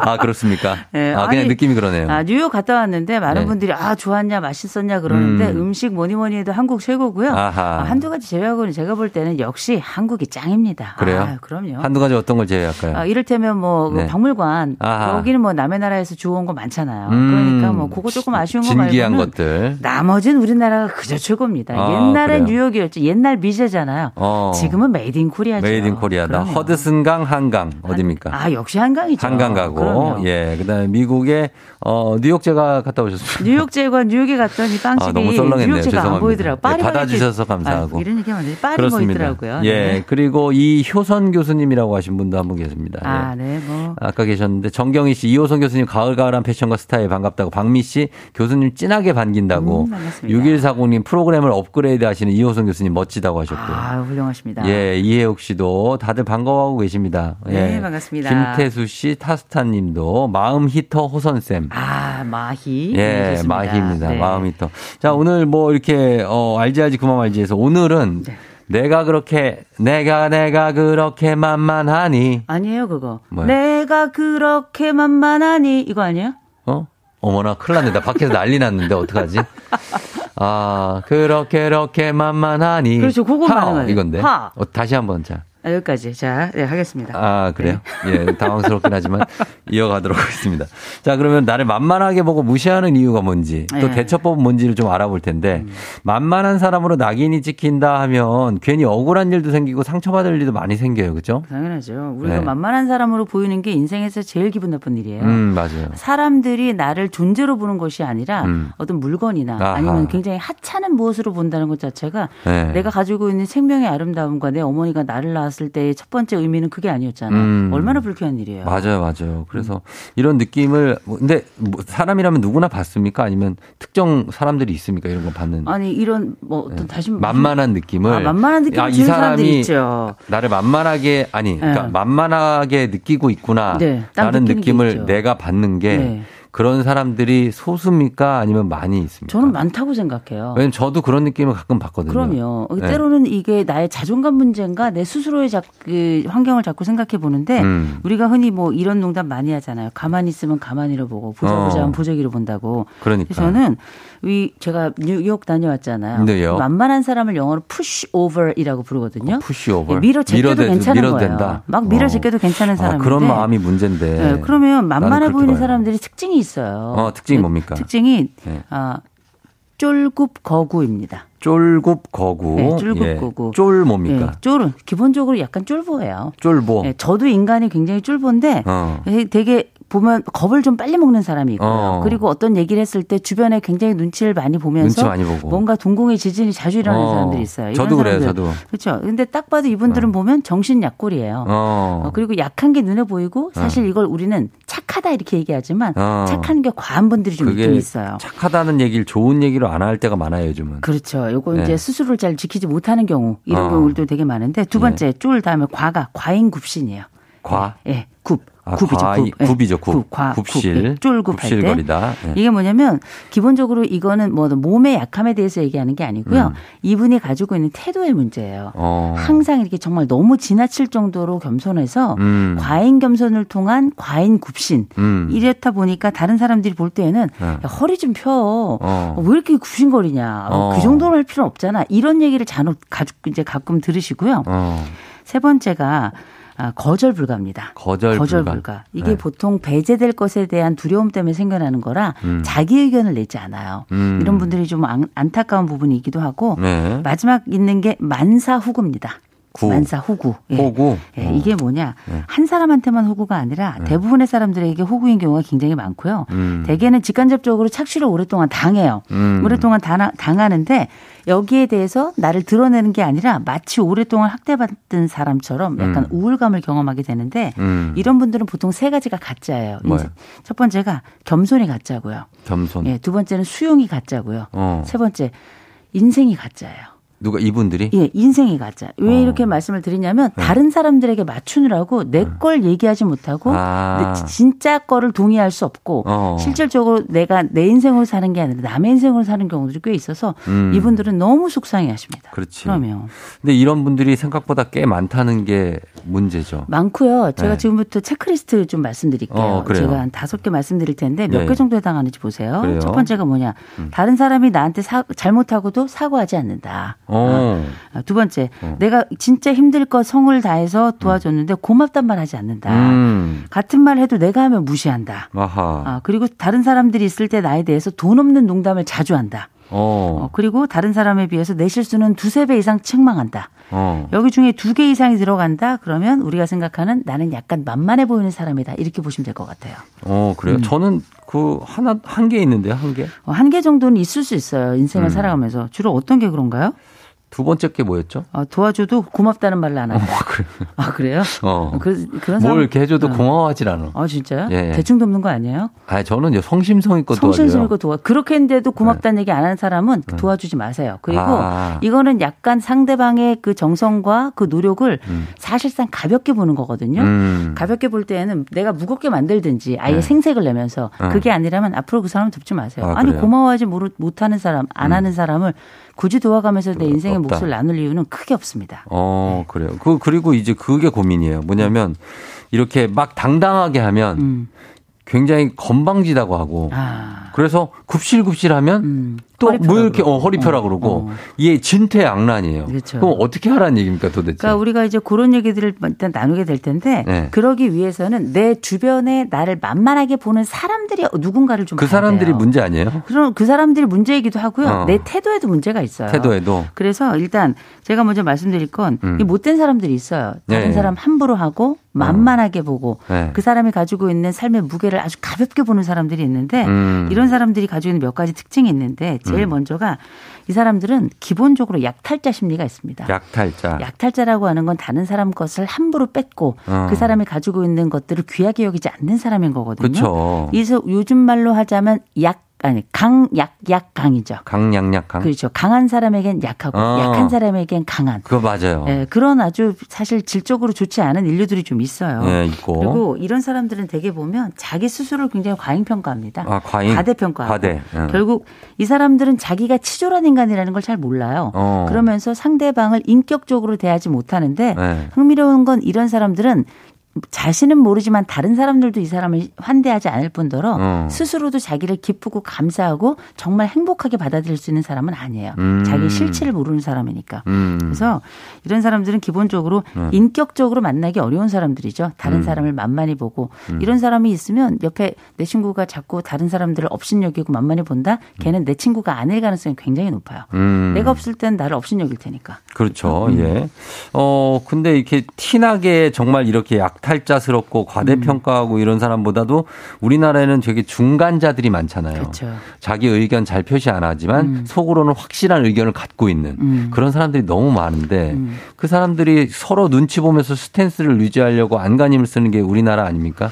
아, 그렇습니까? 네, 아, 그냥 아니, 느낌이 그러네요. 아, 뉴욕 갔다 왔는데 많은 네. 분들이 아, 좋았냐, 맛있었냐 그러는데 음. 음. 식 뭐니 뭐니 해도 한국 최고고요. 아하. 아, 한두 가지 제외하고는 제가 볼 때는 역시 한국이 짱입니다. 그래요? 아, 그럼요. 한두 가지 어떤 걸 제외할까요? 아, 이를테면 뭐그 네. 박물관 아하. 여기는 뭐 남의 나라에서 주워온 거 많잖아요. 음. 그러니까 뭐 그거 조금 아쉬운 거 진기한 말고는 것들. 나머지는 우리나라가 그저 최고입니다. 아, 옛날엔 그래요? 뉴욕이었죠. 옛날 미제잖아요. 어. 지금은 메이드 인 코리아죠. 메이드 인 코리아다. 허드슨강 한강 어디입니까? 아, 역시 한강이죠. 한강 가고 그럼요. 예 그다음에 미국에 어 뉴욕 제가 갔다 오셨습니다. 뉴욕제과 뉴욕에 갔더니 빵집이 아, 너무 썰렁했네요. 뉴욕제가 안 죄송합니다. 보이더라고요. 네, 파리가 받아주셔서 이렇게- 감사하고. 아, 이런 얘기하면 안 돼. 파리 뭐 그렇습니다. 있더라고요. 예 네. 그리고 이호선 교수님이라고 하신 분도 한 분 계십니다. 아, 예. 네, 뭐. 아까 계셨는데 정경희 씨, 이호선 교수님 가을 가을한 패션과 스타일 반갑다고 박미 씨 교수님 진하게 반긴다고 음, 반갑습니다. 6140님 프로그램을 업그레이드 하시는 이호선 교수님 멋지다고 하셨고요. 아, 훌륭하십니다. 예, 이혜옥 씨도 다들 반가워하고 계십니다. 네, 예. 반갑습니다. 김태수 씨, 타스타 님도 마음 히터 호선쌤. 아, 마히. 예, 네. 마히입니다. 네. 마음 히터. 자, 오늘 뭐 이렇게, 어, 알지 알지 그만 알지에서 오늘은 네. 내가 그렇게, 내가, 내가 그렇게 만만하니. 아니에요, 그거. 뭐요? 내가 그렇게 만만하니 이거 아니에요? 어? 어머나, 큰일 났네. 나 밖에서 난리 났는데, 어떡하지? 아, 그렇게, 그렇게 만만하니. 그렇죠, 그거만 하, 하는 거예요. 이건데. 하. 어, 다시 한 번, 자. 아, 여기까지. 자, 네, 하겠습니다. 아, 그래요? 예, 당황스럽긴 하지만 이어가도록 하겠습니다. 자, 그러면 나를 만만하게 보고 무시하는 이유가 뭔지, 또 네. 대처법은 뭔지를 좀 알아볼 텐데, 만만한 사람으로 낙인이 찍힌다 하면 괜히 억울한 일도 생기고 상처받을 일도 많이 생겨요. 그죠? 당연하죠. 우리가 네. 만만한 사람으로 보이는 게 인생에서 제일 기분 나쁜 일이에요. 음, 맞아요. 사람들이 나를 존재로 보는 것이 아니라 음. 어떤 물건이나 아하. 아니면 굉장히 하찮은 무엇으로 본다는 것 자체가 네. 내가 가지고 있는 생명의 아름다움과 내 어머니가 나를 낳 았을 때의 첫 번째 의미는 그게 아니었잖아. 음. 얼마나 불쾌한 일이에요. 맞아요, 맞아요. 그래서 이런 느낌을, 뭐, 근데 뭐 사람이라면 누구나 받습니까? 아니면 특정 사람들이 있습니까? 이런 거 받는. 아니 이런 뭐 어떤 다시 무슨- 만만한 느낌을. 아, 만만한 느낌을 아, 이 사람이 있죠. 나를 만만하게 아니 그러니까 네. 만만하게 느끼고 있구나 네, 라는 느낌을 있죠. 내가 받는 게 네. 그런 사람들이 소수입니까 아니면 많이 있습니까? 저는 많다고 생각해요. 왜냐면 저도 그런 느낌을 가끔 받거든요. 그럼요. 네. 때로는 이게 나의 자존감 문제인가 내 스스로의 자, 그 환경을 자꾸 생각해 보는데 음. 우리가 흔히 뭐 이런 농담 많이 하잖아요. 가만히 있으면 가만히로 보고 보자 보자 어. 하면 보자기로 본다고. 그러니까. 저는 이 제가 뉴욕 다녀왔잖아요. 네요. 만만한 사람을 영어로 push over이라고 부르거든요. push over. 예, 밀어 제껴도 밀어대- 괜찮은 거예요. 된다. 막 밀어 어. 제껴도 괜찮은 아, 사람인데. 그런 마음이 문제인데. 네, 그러면 만만해 보이는 봐요. 사람들이 특징이 있어요. 어, 특징이 뭡니까? 특징이 네. 아, 쫄굽 거구입니다. 쫄굽 거구. 네, 쫄굽 예. 거구. 쫄 뭡니까? 예, 쫄은 기본적으로 약간 쫄보예요. 쫄보. 예, 저도 인간이 굉장히 쫄보인데 어. 예, 되게 보면 겁을 좀 빨리 먹는 사람이 있고요. 어. 그리고 어떤 얘기를 했을 때 주변에 굉장히 눈치를 많이 보면서 눈치 많이 보고. 뭔가 동공의 지진이 자주 일어나는 어. 사람들이 있어요. 저도 그래요. 저도. 그렇죠. 근데 딱 봐도 이분들은 보면 정신 약골이에요. 어. 어, 그리고 약한 게 눈에 보이고 사실 이걸 우리는 착하다 이렇게 얘기하지만 어. 착한 게 과한 분들이 좀 그게 있긴 있어요. 착하다는 얘기를 좋은 얘기로 안 할 때가 많아요, 요즘은. 그렇죠. 요거 네. 이제 스스로를 잘 지키지 못하는 경우 이런 어. 경우도 되게 많은데 두 번째 쫄 다음에 과가 과잉 굽신이에요. 과. 예, 굽. 아, 굽이죠, 과이- 굽. 예, 굽이죠, 굽. 과, 굽실. 굽. 예, 쫄굽할 때. 굽실거리다. 예. 이게 뭐냐면 기본적으로 이거는 뭐 몸의 약함에 대해서 얘기하는 게 아니고요. 음. 이분이 가지고 있는 태도의 문제예요. 어. 항상 이렇게 정말 너무 지나칠 정도로 겸손해서 음. 과잉 겸손을 통한 과잉 굽신. 음. 이렇다 보니까 다른 사람들이 볼 때에는 네. 야, 허리 좀 펴. 어. 왜 이렇게 굽신거리냐. 어. 그 정도는 할 필요 없잖아. 이런 얘기를 가족 이제 가끔 들으시고요. 어. 세 번째가 아, 거절 불가입니다. 거절 불가. 이게 네. 보통 배제될 것에 대한 두려움 때문에 생겨나는 거라 음. 자기 의견을 내지 않아요. 음. 이런 분들이 좀 안, 안타까운 부분이기도 하고 네. 마지막 있는 게 만사 후구입니다. 구. 만사 호구. 예. 호구. 예, 어. 이게 뭐냐 네. 한 사람한테만 호구가 아니라 대부분의 사람들에게 호구인 경우가 굉장히 많고요. 음. 대개는 직간접적으로 착취를 오랫동안 당해요. 음. 오랫동안 당, 당하는데 여기에 대해서 나를 드러내는 게 아니라 마치 오랫동안 학대받은 사람처럼 약간 음. 우울감을 경험하게 되는데 음. 이런 분들은 보통 세 가지가 가짜예요. 뭐예요? 첫 번째가 겸손이 가짜고요. 겸손. 예, 두 번째는 수용이 가짜고요. 어. 세 번째 인생이 가짜예요. 누가 이분들이? 예, 인생이 가짜. 왜 어. 이렇게 말씀을 드리냐면 네. 다른 사람들에게 맞추느라고 내 걸 얘기하지 못하고 아. 내 진짜 거를 동의할 수 없고 어. 실질적으로 내가 내 인생으로 사는 게 아니라 남의 인생으로 사는 경우들이 꽤 있어서 음. 이분들은 너무 속상해 하십니다. 그렇지. 그러면 근데 이런 분들이 생각보다 꽤 많다는 게 문제죠. 많고요. 제가 네. 지금부터 체크리스트 좀 말씀드릴게요. 어. 제가 한 다섯 개 말씀드릴 텐데 몇 예, 개 예. 정도 해당하는지 보세요. 그래요? 첫 번째가 뭐냐. 음. 다른 사람이 나한테 사- 잘못하고도 사과하지 않는다. 어. 아, 두 번째, 어. 내가 진짜 힘들 거 성을 다해서 도와줬는데 고맙단 말 하지 않는다. 음. 같은 말 해도 내가 하면 무시한다. 아하. 아, 그리고 다른 사람들이 있을 때 나에 대해서 돈 없는 농담을 자주 한다. 어. 어, 그리고 다른 사람에 비해서 내 실수는 두세 배 이상 책망한다. 어. 여기 중에 두 개 이상이 들어간다? 그러면 우리가 생각하는 나는 약간 만만해 보이는 사람이다. 이렇게 보시면 될 것 같아요. 어, 그래요. 음. 저는 그 하나 한 개 있는데요, 한 개. 어, 한 개 정도는 있을 수 있어요. 인생을 음. 살아가면서. 주로 어떤 게 그런가요? 두 번째 게 뭐였죠? 어, 도와줘도 고맙다는 말을 안 한다. 아, 그래요? 어. 그, 그런 뭘 사람. 이렇게 해줘도 어. 고마워하질 않아. 아, 진짜요? 예, 예. 대충 돕는 거 아니에요? 아, 저는 성심성의껏 도와줘요. 있고 도와. 그렇게 했는데도 고맙다는 얘기 안 하는 사람은 도와주지 마세요. 그리고 아. 이거는 약간 상대방의 그 정성과 그 노력을 음. 사실상 가볍게 보는 거거든요. 음. 가볍게 볼 때에는 내가 무겁게 만들든지 아예 네. 생색을 내면서 어. 그게 아니라면 앞으로 그 사람 돕지 마세요. 아, 아, 니? 고마워하지 못하는 사람, 안 음. 하는 사람을 굳이 도와가면서 내 인생의 없다. 몫을 나눌 이유는 크게 없습니다. 어, 그래요. 그, 그리고 이제 그게 고민이에요. 뭐냐면, 이렇게 막 당당하게 하면 음. 굉장히 건방지다고 하고, 아. 그래서 굽실굽실 하면 또 허리 뭐 이렇게 어, 허리 펴라 그러고, 이게 진퇴양난이에요. 그렇죠. 그럼 어떻게 하라는 얘기입니까 도대체? 그러니까 우리가 이제 그런 얘기들을 일단 나누게 될 텐데 네. 그러기 위해서는 내 주변에 나를 만만하게 보는 사람들이 누군가를 좀 그 사람들이 돼요. 문제 아니에요? 그럼 그 사람들이 문제이기도 하고요. 어. 내 태도에도 문제가 있어요. 태도에도. 그래서 일단 제가 먼저 말씀드릴 건 음. 이 못된 사람들이 있어요. 다른 네. 사람 함부로 하고 만만하게 보고 네. 그 사람이 가지고 있는 삶의 무게를 아주 가볍게 보는 사람들이 있는데 음. 이런 사람들이 가지고 있는 몇 가지 특징이 있는데 제일 음. 먼저가 이 사람들은 기본적으로 약탈자 심리가 있습니다. 약탈자. 약탈자라고 하는 건 다른 사람 것을 함부로 뺏고 어. 그 사람이 가지고 있는 것들을 귀하게 여기지 않는 사람인 거거든요. 그래서 요즘 말로 하자면 약 아니 강약 약 강이죠. 강약약 강. 그렇죠. 강한 사람에겐 약하고 어. 약한 사람에겐 강한. 그거 맞아요. 예, 그런 아주 사실 질적으로 좋지 않은 인류들이 좀 있어요. 예, 있고. 그리고 이런 사람들은 대개 보면 자기 스스로를 굉장히 과잉 평가합니다. 아, 과잉. 과대 평가. 과대. 예. 결국 이 사람들은 자기가 치졸한 인간이라는 걸 잘 몰라요. 어. 그러면서 상대방을 인격적으로 대하지 못하는데 네. 흥미로운 건 이런 사람들은 자신은 모르지만 다른 사람들도 이 사람을 환대하지 않을 뿐더러 어. 스스로도 자기를 기쁘고 감사하고 정말 행복하게 받아들일 수 있는 사람은 아니에요. 음. 자기 실체를 모르는 사람이니까. 음. 그래서 이런 사람들은 기본적으로 네. 인격적으로 만나기 어려운 사람들이죠. 다른 음. 사람을 만만히 보고 음. 이런 사람이 있으면 옆에 내 친구가 자꾸 다른 사람들을 업신여기고 만만히 본다. 걔는 내 친구가 아닐 가능성이 굉장히 높아요. 음. 내가 없을 땐 나를 업신여길 테니까. 그렇죠. 음. 예. 어, 근데 이렇게 티나게 정말 이렇게 약탈 자스럽고 과대평가하고 이런 사람보다도 우리나라에는 되게 중간자들이 많잖아요. 그렇죠. 자기 의견 잘 표시 안 하지만 음. 속으로는 확실한 의견을 갖고 있는 음. 그런 사람들이 너무 많은데 음. 그 사람들이 서로 눈치 보면서 스탠스를 유지하려고 안간힘을 쓰는 게 우리나라 아닙니까?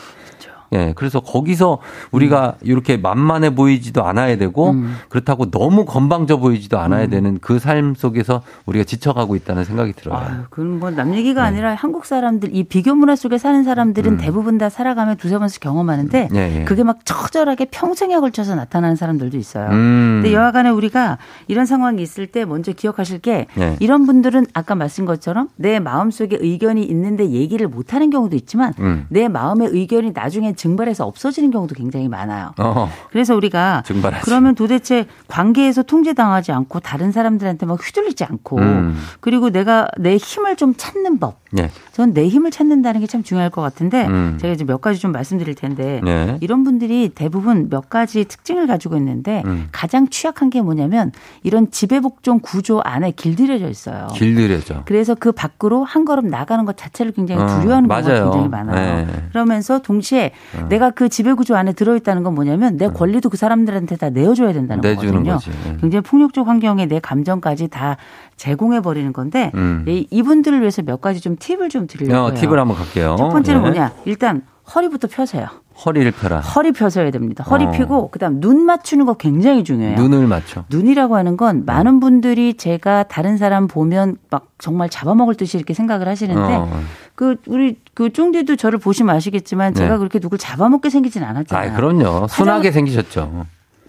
예, 그래서 거기서 우리가 이렇게 만만해 보이지도 않아야 되고 음. 그렇다고 너무 건방져 보이지도 않아야 되는 그 삶 속에서 우리가 지쳐가고 있다는 생각이 들어요. 아유, 그건 뭐남 얘기가 네. 아니라 한국 사람들 이 비교 문화 속에 사는 사람들은 음. 대부분 다 살아가면 두세 번씩 경험하는데 예, 예. 그게 막 처절하게 평생에 걸쳐서 나타나는 사람들도 있어요. 음. 근데 여하간에 우리가 이런 상황이 있을 때 먼저 기억하실 게 예. 이런 분들은 아까 말씀 것처럼 내 마음 속에 의견이 있는데 얘기를 못 하는 경우도 있지만 음. 내 마음의 의견이 나중에 증 발해서 없어지는 경우도 굉장히 많아요. 어, 그래서 우리가 증발하지. 그러면 도대체 관계에서 통제당하지 않고 다른 사람들한테 막 휘둘리지 않고 음. 그리고 내가 내 힘을 좀 찾는 법 예. 전 내 힘을 찾는다는 게 참 중요할 것 같은데 음. 제가 이제 몇 가지 좀 말씀드릴 텐데 네. 이런 분들이 대부분 몇 가지 특징을 가지고 있는데 음. 가장 취약한 게 뭐냐면 이런 지배복종 구조 안에 길들여져 있어요. 길들여져. 그래서 그 밖으로 한 걸음 나가는 것 자체를 굉장히 어, 두려워하는 경우가 맞아요. 굉장히 많아요. 네. 그러면서 동시에 어. 내가 그 지배구조 안에 들어있다는 건 뭐냐면 내 권리도 그 사람들한테 다 내어줘야 된다는 거거든요. 예. 굉장히 폭력적 환경에 내 감정까지 다 제공해 버리는 건데 음. 이- 이분들을 위해서 몇 가지 좀 팁을 좀 드리려고 어. 팁을 한번 갈게요. 첫 번째는 예. 뭐냐? 일단 허리부터 펴세요. 허리를 펴라. 허리 펴서야 됩니다. 허리 어. 펴고 그다음 눈 맞추는 거 굉장히 중요해요. 눈을 맞춰. 눈이라고 하는 건 많은 분들이 제가 다른 사람 보면 막 정말 잡아먹을 듯이 이렇게 생각을 하시는데 어. 그 우리 그 쫑디도 저를 보시면 아시겠지만 네. 제가 그렇게 누굴 잡아먹게 생기진 않았잖아요. 아, 그럼요. 순하게 생기셨죠.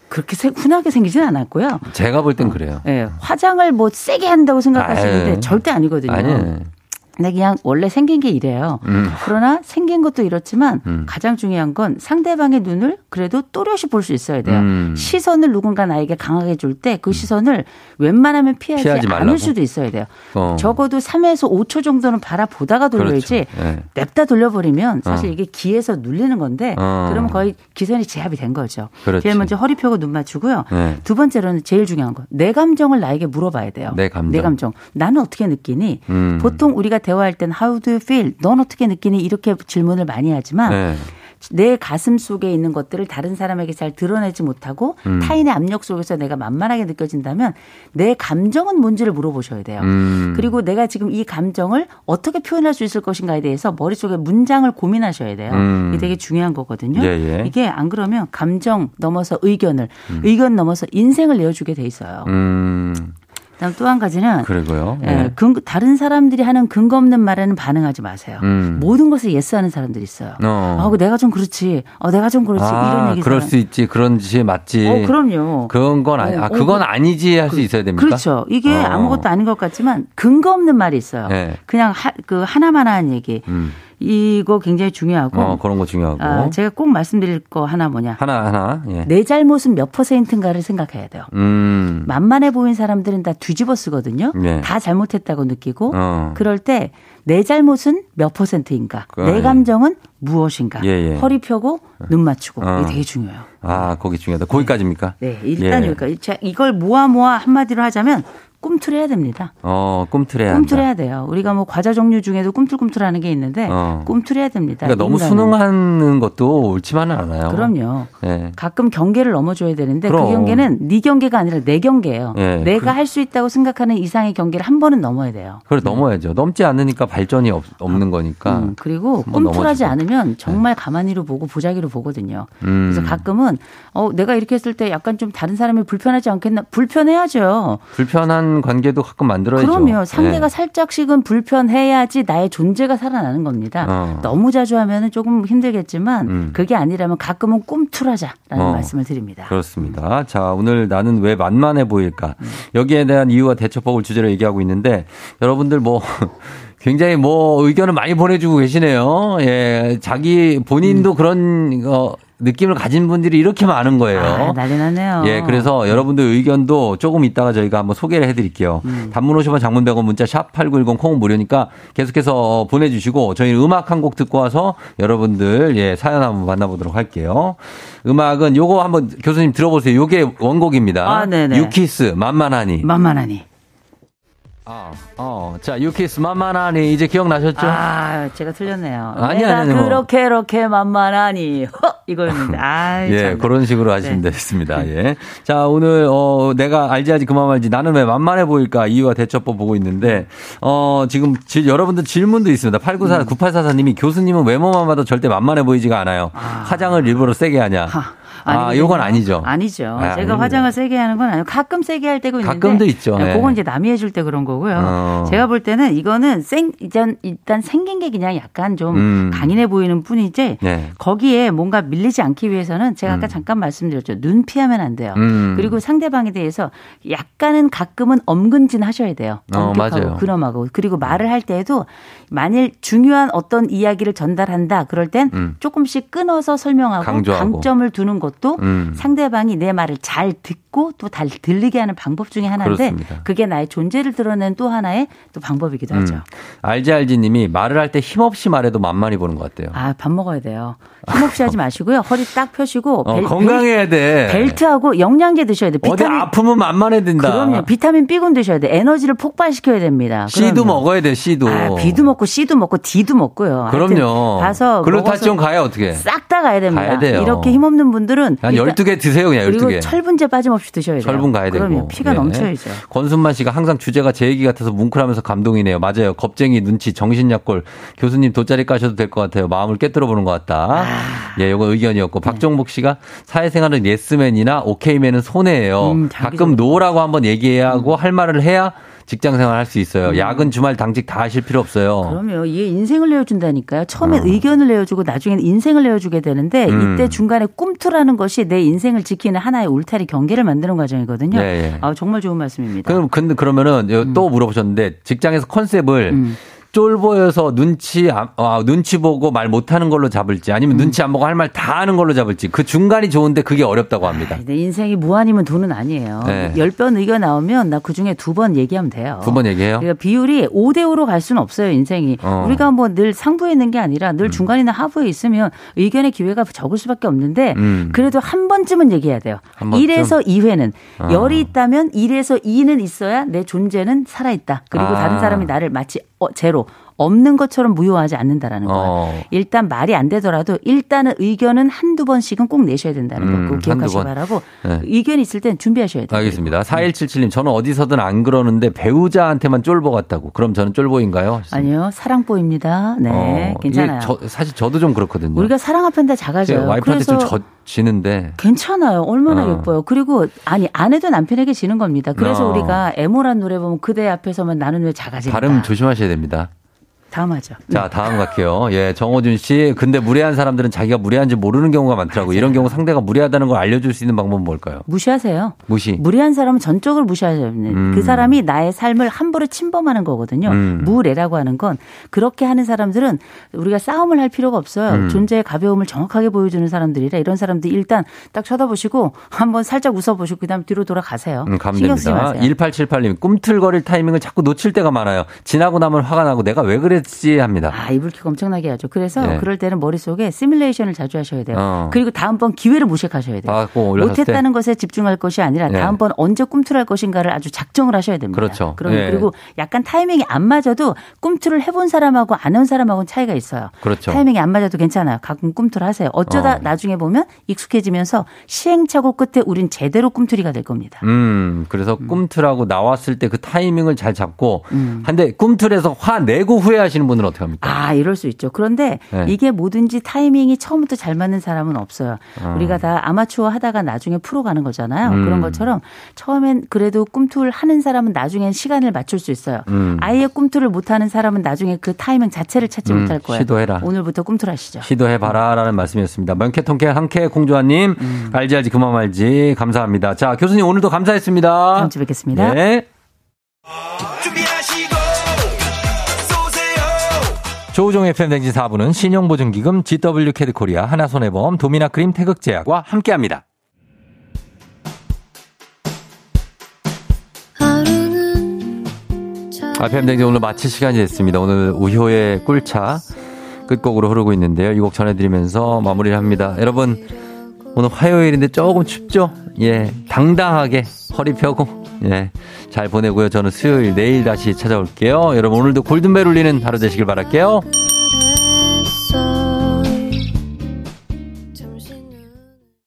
그렇게 세- 훈하게 생기진 않았고요. 제가 볼 땐 그래요. 예, 화장을 뭐 세게 한다고 생각하시는데 아유. 절대 아니거든요. 아니. 근데 그냥 원래 생긴 게 이래요. 음. 그러나 생긴 것도 이렇지만 음. 가장 중요한 건 상대방의 눈을 그래도 또렷이 볼 수 있어야 돼요. 음. 시선을 누군가 나에게 강하게 줄 때 그 시선을 웬만하면 피하지, 피하지? 않을 수도 있어야 돼요. 어. 적어도 3에서 5초 정도는 바라보다가 돌려야지 그렇죠. 예. 냅다 돌려버리면 사실 어. 이게 기에서 눌리는 건데 어. 그러면 거의 기선이 제압이 된 거죠. 그렇지. 제일 먼저 허리 펴고 눈 맞추고요. 네. 두 번째로는 제일 중요한 거. 내 감정을 나에게 물어봐야 돼요. 내 감정. 나는 어떻게 느끼니? 음. 보통 우리가 대화할 땐 how do you feel? 넌 어떻게 느끼니? 이렇게 질문을 많이 하지만 네. 내 가슴 속에 있는 것들을 다른 사람에게 잘 드러내지 못하고 음. 타인의 압력 속에서 내가 만만하게 느껴진다면 내 감정은 뭔지를 물어보셔야 돼요. 음. 그리고 내가 지금 이 감정을 어떻게 표현할 수 있을 것인가에 대해서 머릿속에 문장을 고민하셔야 돼요. 음. 이게 되게 중요한 거거든요. 예, 예. 이게 안 그러면 감정 넘어서 의견을, 의견 넘어서 인생을 내어주게 돼 있어요. 음. 그다음 또 한 가지는 그리고요. 예, 네. 근- 다른 사람들이 하는 근거 없는 말에는 반응하지 마세요. 음. 모든 것에 예스하는 사람들이 있어요. 어. 아, 그 내가 좀 그렇지. 어, 내가 좀 그렇지. 이런 아, 얘기. 그럴 수 있지. 그런 짓이 맞지. 어, 그럼요. 그건 건 아니, 어, 아, 어, 그건 그- 아니지 할 수 있어야 됩니까? 그렇죠. 이게 어. 아무것도 아닌 것 같지만 근거 없는 말이 있어요. 네. 그냥 하, 그 하나만 하는 얘기. 음. 이거 굉장히 중요하고. 어, 그런 거 중요하고. 아, 제가 꼭 말씀드릴 거 하나 뭐냐. 하나, 하나. 예. 내 잘못은 몇 퍼센트인가를 생각해야 돼요. 음. 만만해 보인 사람들은 다 뒤집어 쓰거든요. 네. 다 잘못했다고 느끼고 어. 그럴 때 내 잘못은 몇 퍼센트인가, 그, 내 예. 감정은 무엇인가, 예, 예. 허리 펴고 눈 맞추고 어. 이게 되게 중요해요. 아, 거기 중요하다. 거기까지입니까? 네, 일단 예. 여기까지. 자, 이걸 모아 모아 한마디로 하자면 꿈틀해야 됩니다. 어, 꿈틀해야 한다. 꿈틀해야 돼요. 우리가 뭐 과자 종류 중에도 꿈틀꿈틀하는 게 있는데 어. 꿈틀해야 됩니다. 그러니까 너무. 수능하는 것도 옳지만은 않아요. 그럼요. 예. 가끔 경계를 넘어줘야 되는데 그럼. 그 경계는 네 경계가 아니라 내 경계예요. 예, 내가 그- 할수 있다고 생각하는 이상의 경계를 한 번은 넘어야 돼요. 그래 넘어야죠. 넘지 않으니까 발전이 없, 없는 거니까. 음, 그리고 꿈틀하지. 않으면 정말 가만히로 보고 보자기로 보거든요. 음. 그래서 가끔은 어 내가 이렇게 했을 때 약간 좀 다른 사람이 불편하지 않겠나? 불편해야죠. 불편한 관계도 가끔 만들어야죠. 그럼요. 상대가 예. 살짝씩은 불편해야지 나의 존재가 살아나는 겁니다. 어. 너무 자주 하면은 조금 힘들겠지만 음. 그게 아니라면 가끔은 꿈틀하자라는 어. 말씀을 드립니다. 그렇습니다. 자, 오늘 나는 왜 만만해 보일까? 음. 여기에 대한 이유와 대처법을 주제로 얘기하고 있는데 여러분들 뭐 굉장히 뭐 의견을 많이 보내주고 계시네요. 예, 자기 본인도 그런 어, 느낌을 가진 분들이 이렇게 많은 거예요. 아, 난리 났네요. 예, 그래서 여러분들 의견도 조금 이따가 저희가 한번 소개를 해드릴게요. 음. 단문 50원 장문 100원 문자 샵 8910 콩은 무료니까 계속해서 보내주시고 저희는 음악 한 곡 듣고 와서 여러분들 예, 사연 한번 만나보도록 할게요. 음악은 요거 한번 교수님 들어보세요. 요게 원곡입니다. 아, 네네. 유키스 만만하니. 만만하니. 어, 어, 자, 유키스 만만하니 이제 기억나셨죠? 아, 제가 틀렸네요. 아니, 내가 아니, 아니, 뭐. 그렇게 이렇게 만만하니. 허! 이거였는데. 아, 예, 참. 그런 식으로 하시면 네. 되겠습니다. 예. 자, 오늘, 어, 내가 알지 하지 그만 말지 나는 왜 만만해 보일까 이유와 대처법 보고 있는데, 어, 지금 질- 여러분들 질문도 있습니다. 894, 음. 9844 님이 교수님은 외모만 봐도 절대 만만해 보이지가 않아요. 화장을 일부러 세게 하냐. 아, 아니거든요. 요건 아니죠. 아니죠. 아, 제가 아닙니다. 화장을 세게 하는 건 아니고 가끔 세게 할 때가 있는데 가끔도 있죠. 네. 그건 이제 남이 해줄 때 그런 거고요. 어. 제가 볼 때는 이거는 생 일단 일단 생긴 게 그냥 약간 좀 음. 강인해 보이는 뿐이지 네. 거기에 뭔가 밀리지 않기 위해서는 제가 아까 음. 잠깐 말씀드렸죠. 눈 피하면 안 돼요. 음. 그리고 상대방에 대해서 약간은 가끔은 엄근진 하셔야 돼요. 어, 엄격하고. 근엄하고 그리고 말을 할 때에도 만일 중요한 어떤 이야기를 전달한다 그럴 땐 음. 조금씩 끊어서 설명하고 강조하고. 강점을 두는 것도 음. 상대방이 내 말을 잘 듣고 또 잘 들리게 하는 방법 중에 하나인데 그렇습니다. 그게 나의 존재를 드러내는 또 하나의 또 방법이기도 하죠. 음. 알지 알지 님이 말을 할 때 힘없이 말해도 만만히 보는 것 같아요. 아, 밥 먹어야 돼요. 힘없이 하지 마시고요. 허리 딱 펴시고 어, 벨- 건강해야 돼. 벨트하고 영양제 드셔야 돼요. 어디 아프면 만만해 된다. 그럼요. 비타민 B군 드셔야 돼. 에너지를 폭발시켜야 됩니다. 씨도 그럼요. 먹어야 돼, C도. 아, B도 먹고 C도 먹고 D도 먹고요. 그럼요. 가서 글루타치온 가야 어떻게? 싹 다 가야 됩니다. 가야 돼요. 이렇게 힘없는 분들 은한 일단- 12개 드세요, 그냥 그리고 12개. 철분제 빠짐없이 드셔야 돼요. 철분 가야 되고. 그럼요. 피가 네. 넘쳐야죠. 권순만 씨가 항상 주제가 제 얘기 같아서 뭉클하면서 감동이네요. 맞아요. 겁쟁이, 눈치, 정신약골. 교수님 돗자리 까셔도 될 것 같아요. 마음을 꿰뚫어 보는 것 같다. 예, 요거 네. 의견이었고. 박종복 씨가 사회생활은 예스맨이나 오케이맨은 손해예요. 음, 가끔 no라고 한번 얘기해야 하고 할 말을 해야 직장 생활 할 수 있어요. 야근, 주말, 당직 다 하실 필요 없어요. 음. 그럼요. 이게 인생을 내어준다니까요. 처음에 어. 의견을 내어주고 나중에는 인생을 내어주게 되는데 음. 이때 중간에 꿈틀하는 것이 내 인생을 지키는 하나의 울타리 경계를 만드는 과정이거든요. 예, 예. 아, 정말 좋은 말씀입니다. 그럼 근데 그러면은 음. 또 물어보셨는데 직장에서 컨셉을 쫄보여서 눈치 안- 아, 눈치 보고 말 못하는 걸로 잡을지 아니면 음. 눈치 안 보고 할 말 다 하는 걸로 잡을지 그 중간이 좋은데 그게 어렵다고 합니다. 내 인생이 무한이면 돈은 아니에요. 네. 열번 의견 나오면 나 그 중에 두 번 얘기하면 돼요. 두 번 얘기해요. 그러니까 비율이 5대 5로 갈 수는 없어요, 인생이. 어. 우리가 뭐 늘 상부에 있는 게 아니라 늘 중간이나 하부에 있으면 의견의 기회가 적을 수밖에 없는데 음. 그래도 한 번쯤은 얘기해야 돼요. 한 번쯤? 1에서 2회는 어. 열이 있다면 1에서 2는 있어야 내 존재는 살아있다. 그리고 아. 다른 사람이 나를 마치 어, 제로 없는 것처럼 무효하지 않는다라는 거예요. 어. 일단 말이 안 되더라도 일단은 의견은 한두 번씩은 꼭 내셔야 된다는 음, 거꼭 기억하시기. 바라고 네. 의견이 있을 땐 준비하셔야 돼요. 알겠습니다. 4177님, 저는 어디서든 안 그러는데 배우자한테만 쫄보 같다고. 그럼 저는 쫄보인가요? 아니요, 사랑보입니다. 네, 어, 괜찮아요. 저- 사실 저도 좀 그렇거든요. 우리가 사랑 앞엔 다 작아져요. 와이프한테 그래서 좀 젖지는데. 괜찮아요. 얼마나 어. 예뻐요. 그리고 아니 아내도 남편에게 지는 겁니다. 그래서 어. 우리가 애모란 노래 보면 그대 앞에서만 나는 왜 작아질까? 발음 조심하셔야 됩니다. 다음 하죠. 자, 다음 갈게요. 예, 정호준 씨. 근데 무례한 사람들은 자기가 무례한지 모르는 경우가 많더라고요. 이런 경우 상대가 무례하다는 걸 알려줄 수 있는 방법은 뭘까요? 무시하세요. 무시. 무례한 사람은 전적으로 무시하셔야 됩니다. 음. 그 사람이 나의 삶을 함부로 침범하는 거거든요. 음. 무례라고 하는 건 그렇게 하는 사람들은 우리가 싸움을 할 필요가 없어요. 음. 존재의 가벼움을 정확하게 보여주는 사람들이라 이런 사람들 일단 딱 쳐다보시고 한번 살짝 웃어보시고 그다음 뒤로 돌아가세요. 음. 마세요. 1878님, 꿈틀거릴 타이밍을 자꾸 놓칠 때가 많아요. 지나고 나면 화가 나고 내가 왜 그 랬지 합니다. 아, 이불킥 엄청나게 하죠. 그래서 네. 그럴 때는 머릿속에 시뮬레이션을 자주 하셔야 돼요. 어. 그리고 다음번 기회를 무색하셔야 돼요. 아, 못했다는 것에 집중할 것이 아니라 네. 다음번 언제 꿈틀할 것인가를 아주 작정을 하셔야 됩니다. 그렇죠. 그러면 예. 그리고 약간 타이밍이 안 맞아도 꿈틀을 해본 사람하고 안 해본 사람하고는 차이가 있어요. 그렇죠. 타이밍이 안 맞아도 괜찮아요. 가끔 꿈틀 하세요. 어쩌다 어. 나중에 보면 익숙해지면서 시행착오 끝에 우린 제대로 꿈틀이가 될 겁니다. 음, 그래서 꿈틀하고 나왔을 때 그 타이밍을 잘 잡고, 음. 한데 꿈틀에서 화 내고 후회 하시는 분은 어떻게 합니까? 아, 이럴 수 있죠. 그런데 네. 이게 뭐든지 타이밍이 처음부터 잘 맞는 사람은 없어요. 아. 우리가 다 아마추어 하다가 나중에 프로 가는 거잖아요. 음. 그런 것처럼 처음엔 그래도 꿈틀 하는 사람은 나중엔 시간을 맞출 수 있어요. 음. 아예 꿈틀을 못 하는 사람은 나중에 그 타이밍 자체를 찾지 음, 못할 거예요. 시도해라. 오늘부터 꿈틀 하시죠. 시도해 봐라라는 말씀이었습니다. 명쾌통쾌 한쾌 공주아님, 음. 알지 알지 그만 말지 감사합니다. 자 교수님 오늘도 감사했습니다. 다음 주에 뵙겠습니다. 네. 조우종 FM 댕진 4부는 신용보증기금 GW 캐드코리아 하나손해보험 도미나크림 태극제약과 함께합니다. FM 댕진 오늘 마칠 시간이 됐습니다. 오늘 우효의 꿀차 끝곡으로 흐르고 있는데요. 이 곡 전해드리면서 마무리를 합니다. 여러분 오늘 화요일인데 조금 춥죠? 예, 당당하게 허리 펴고 예, 잘 보내고요. 저는 수요일 내일 다시 찾아올게요. 여러분 오늘도 골든벨 울리는 하루 되시길 바랄게요.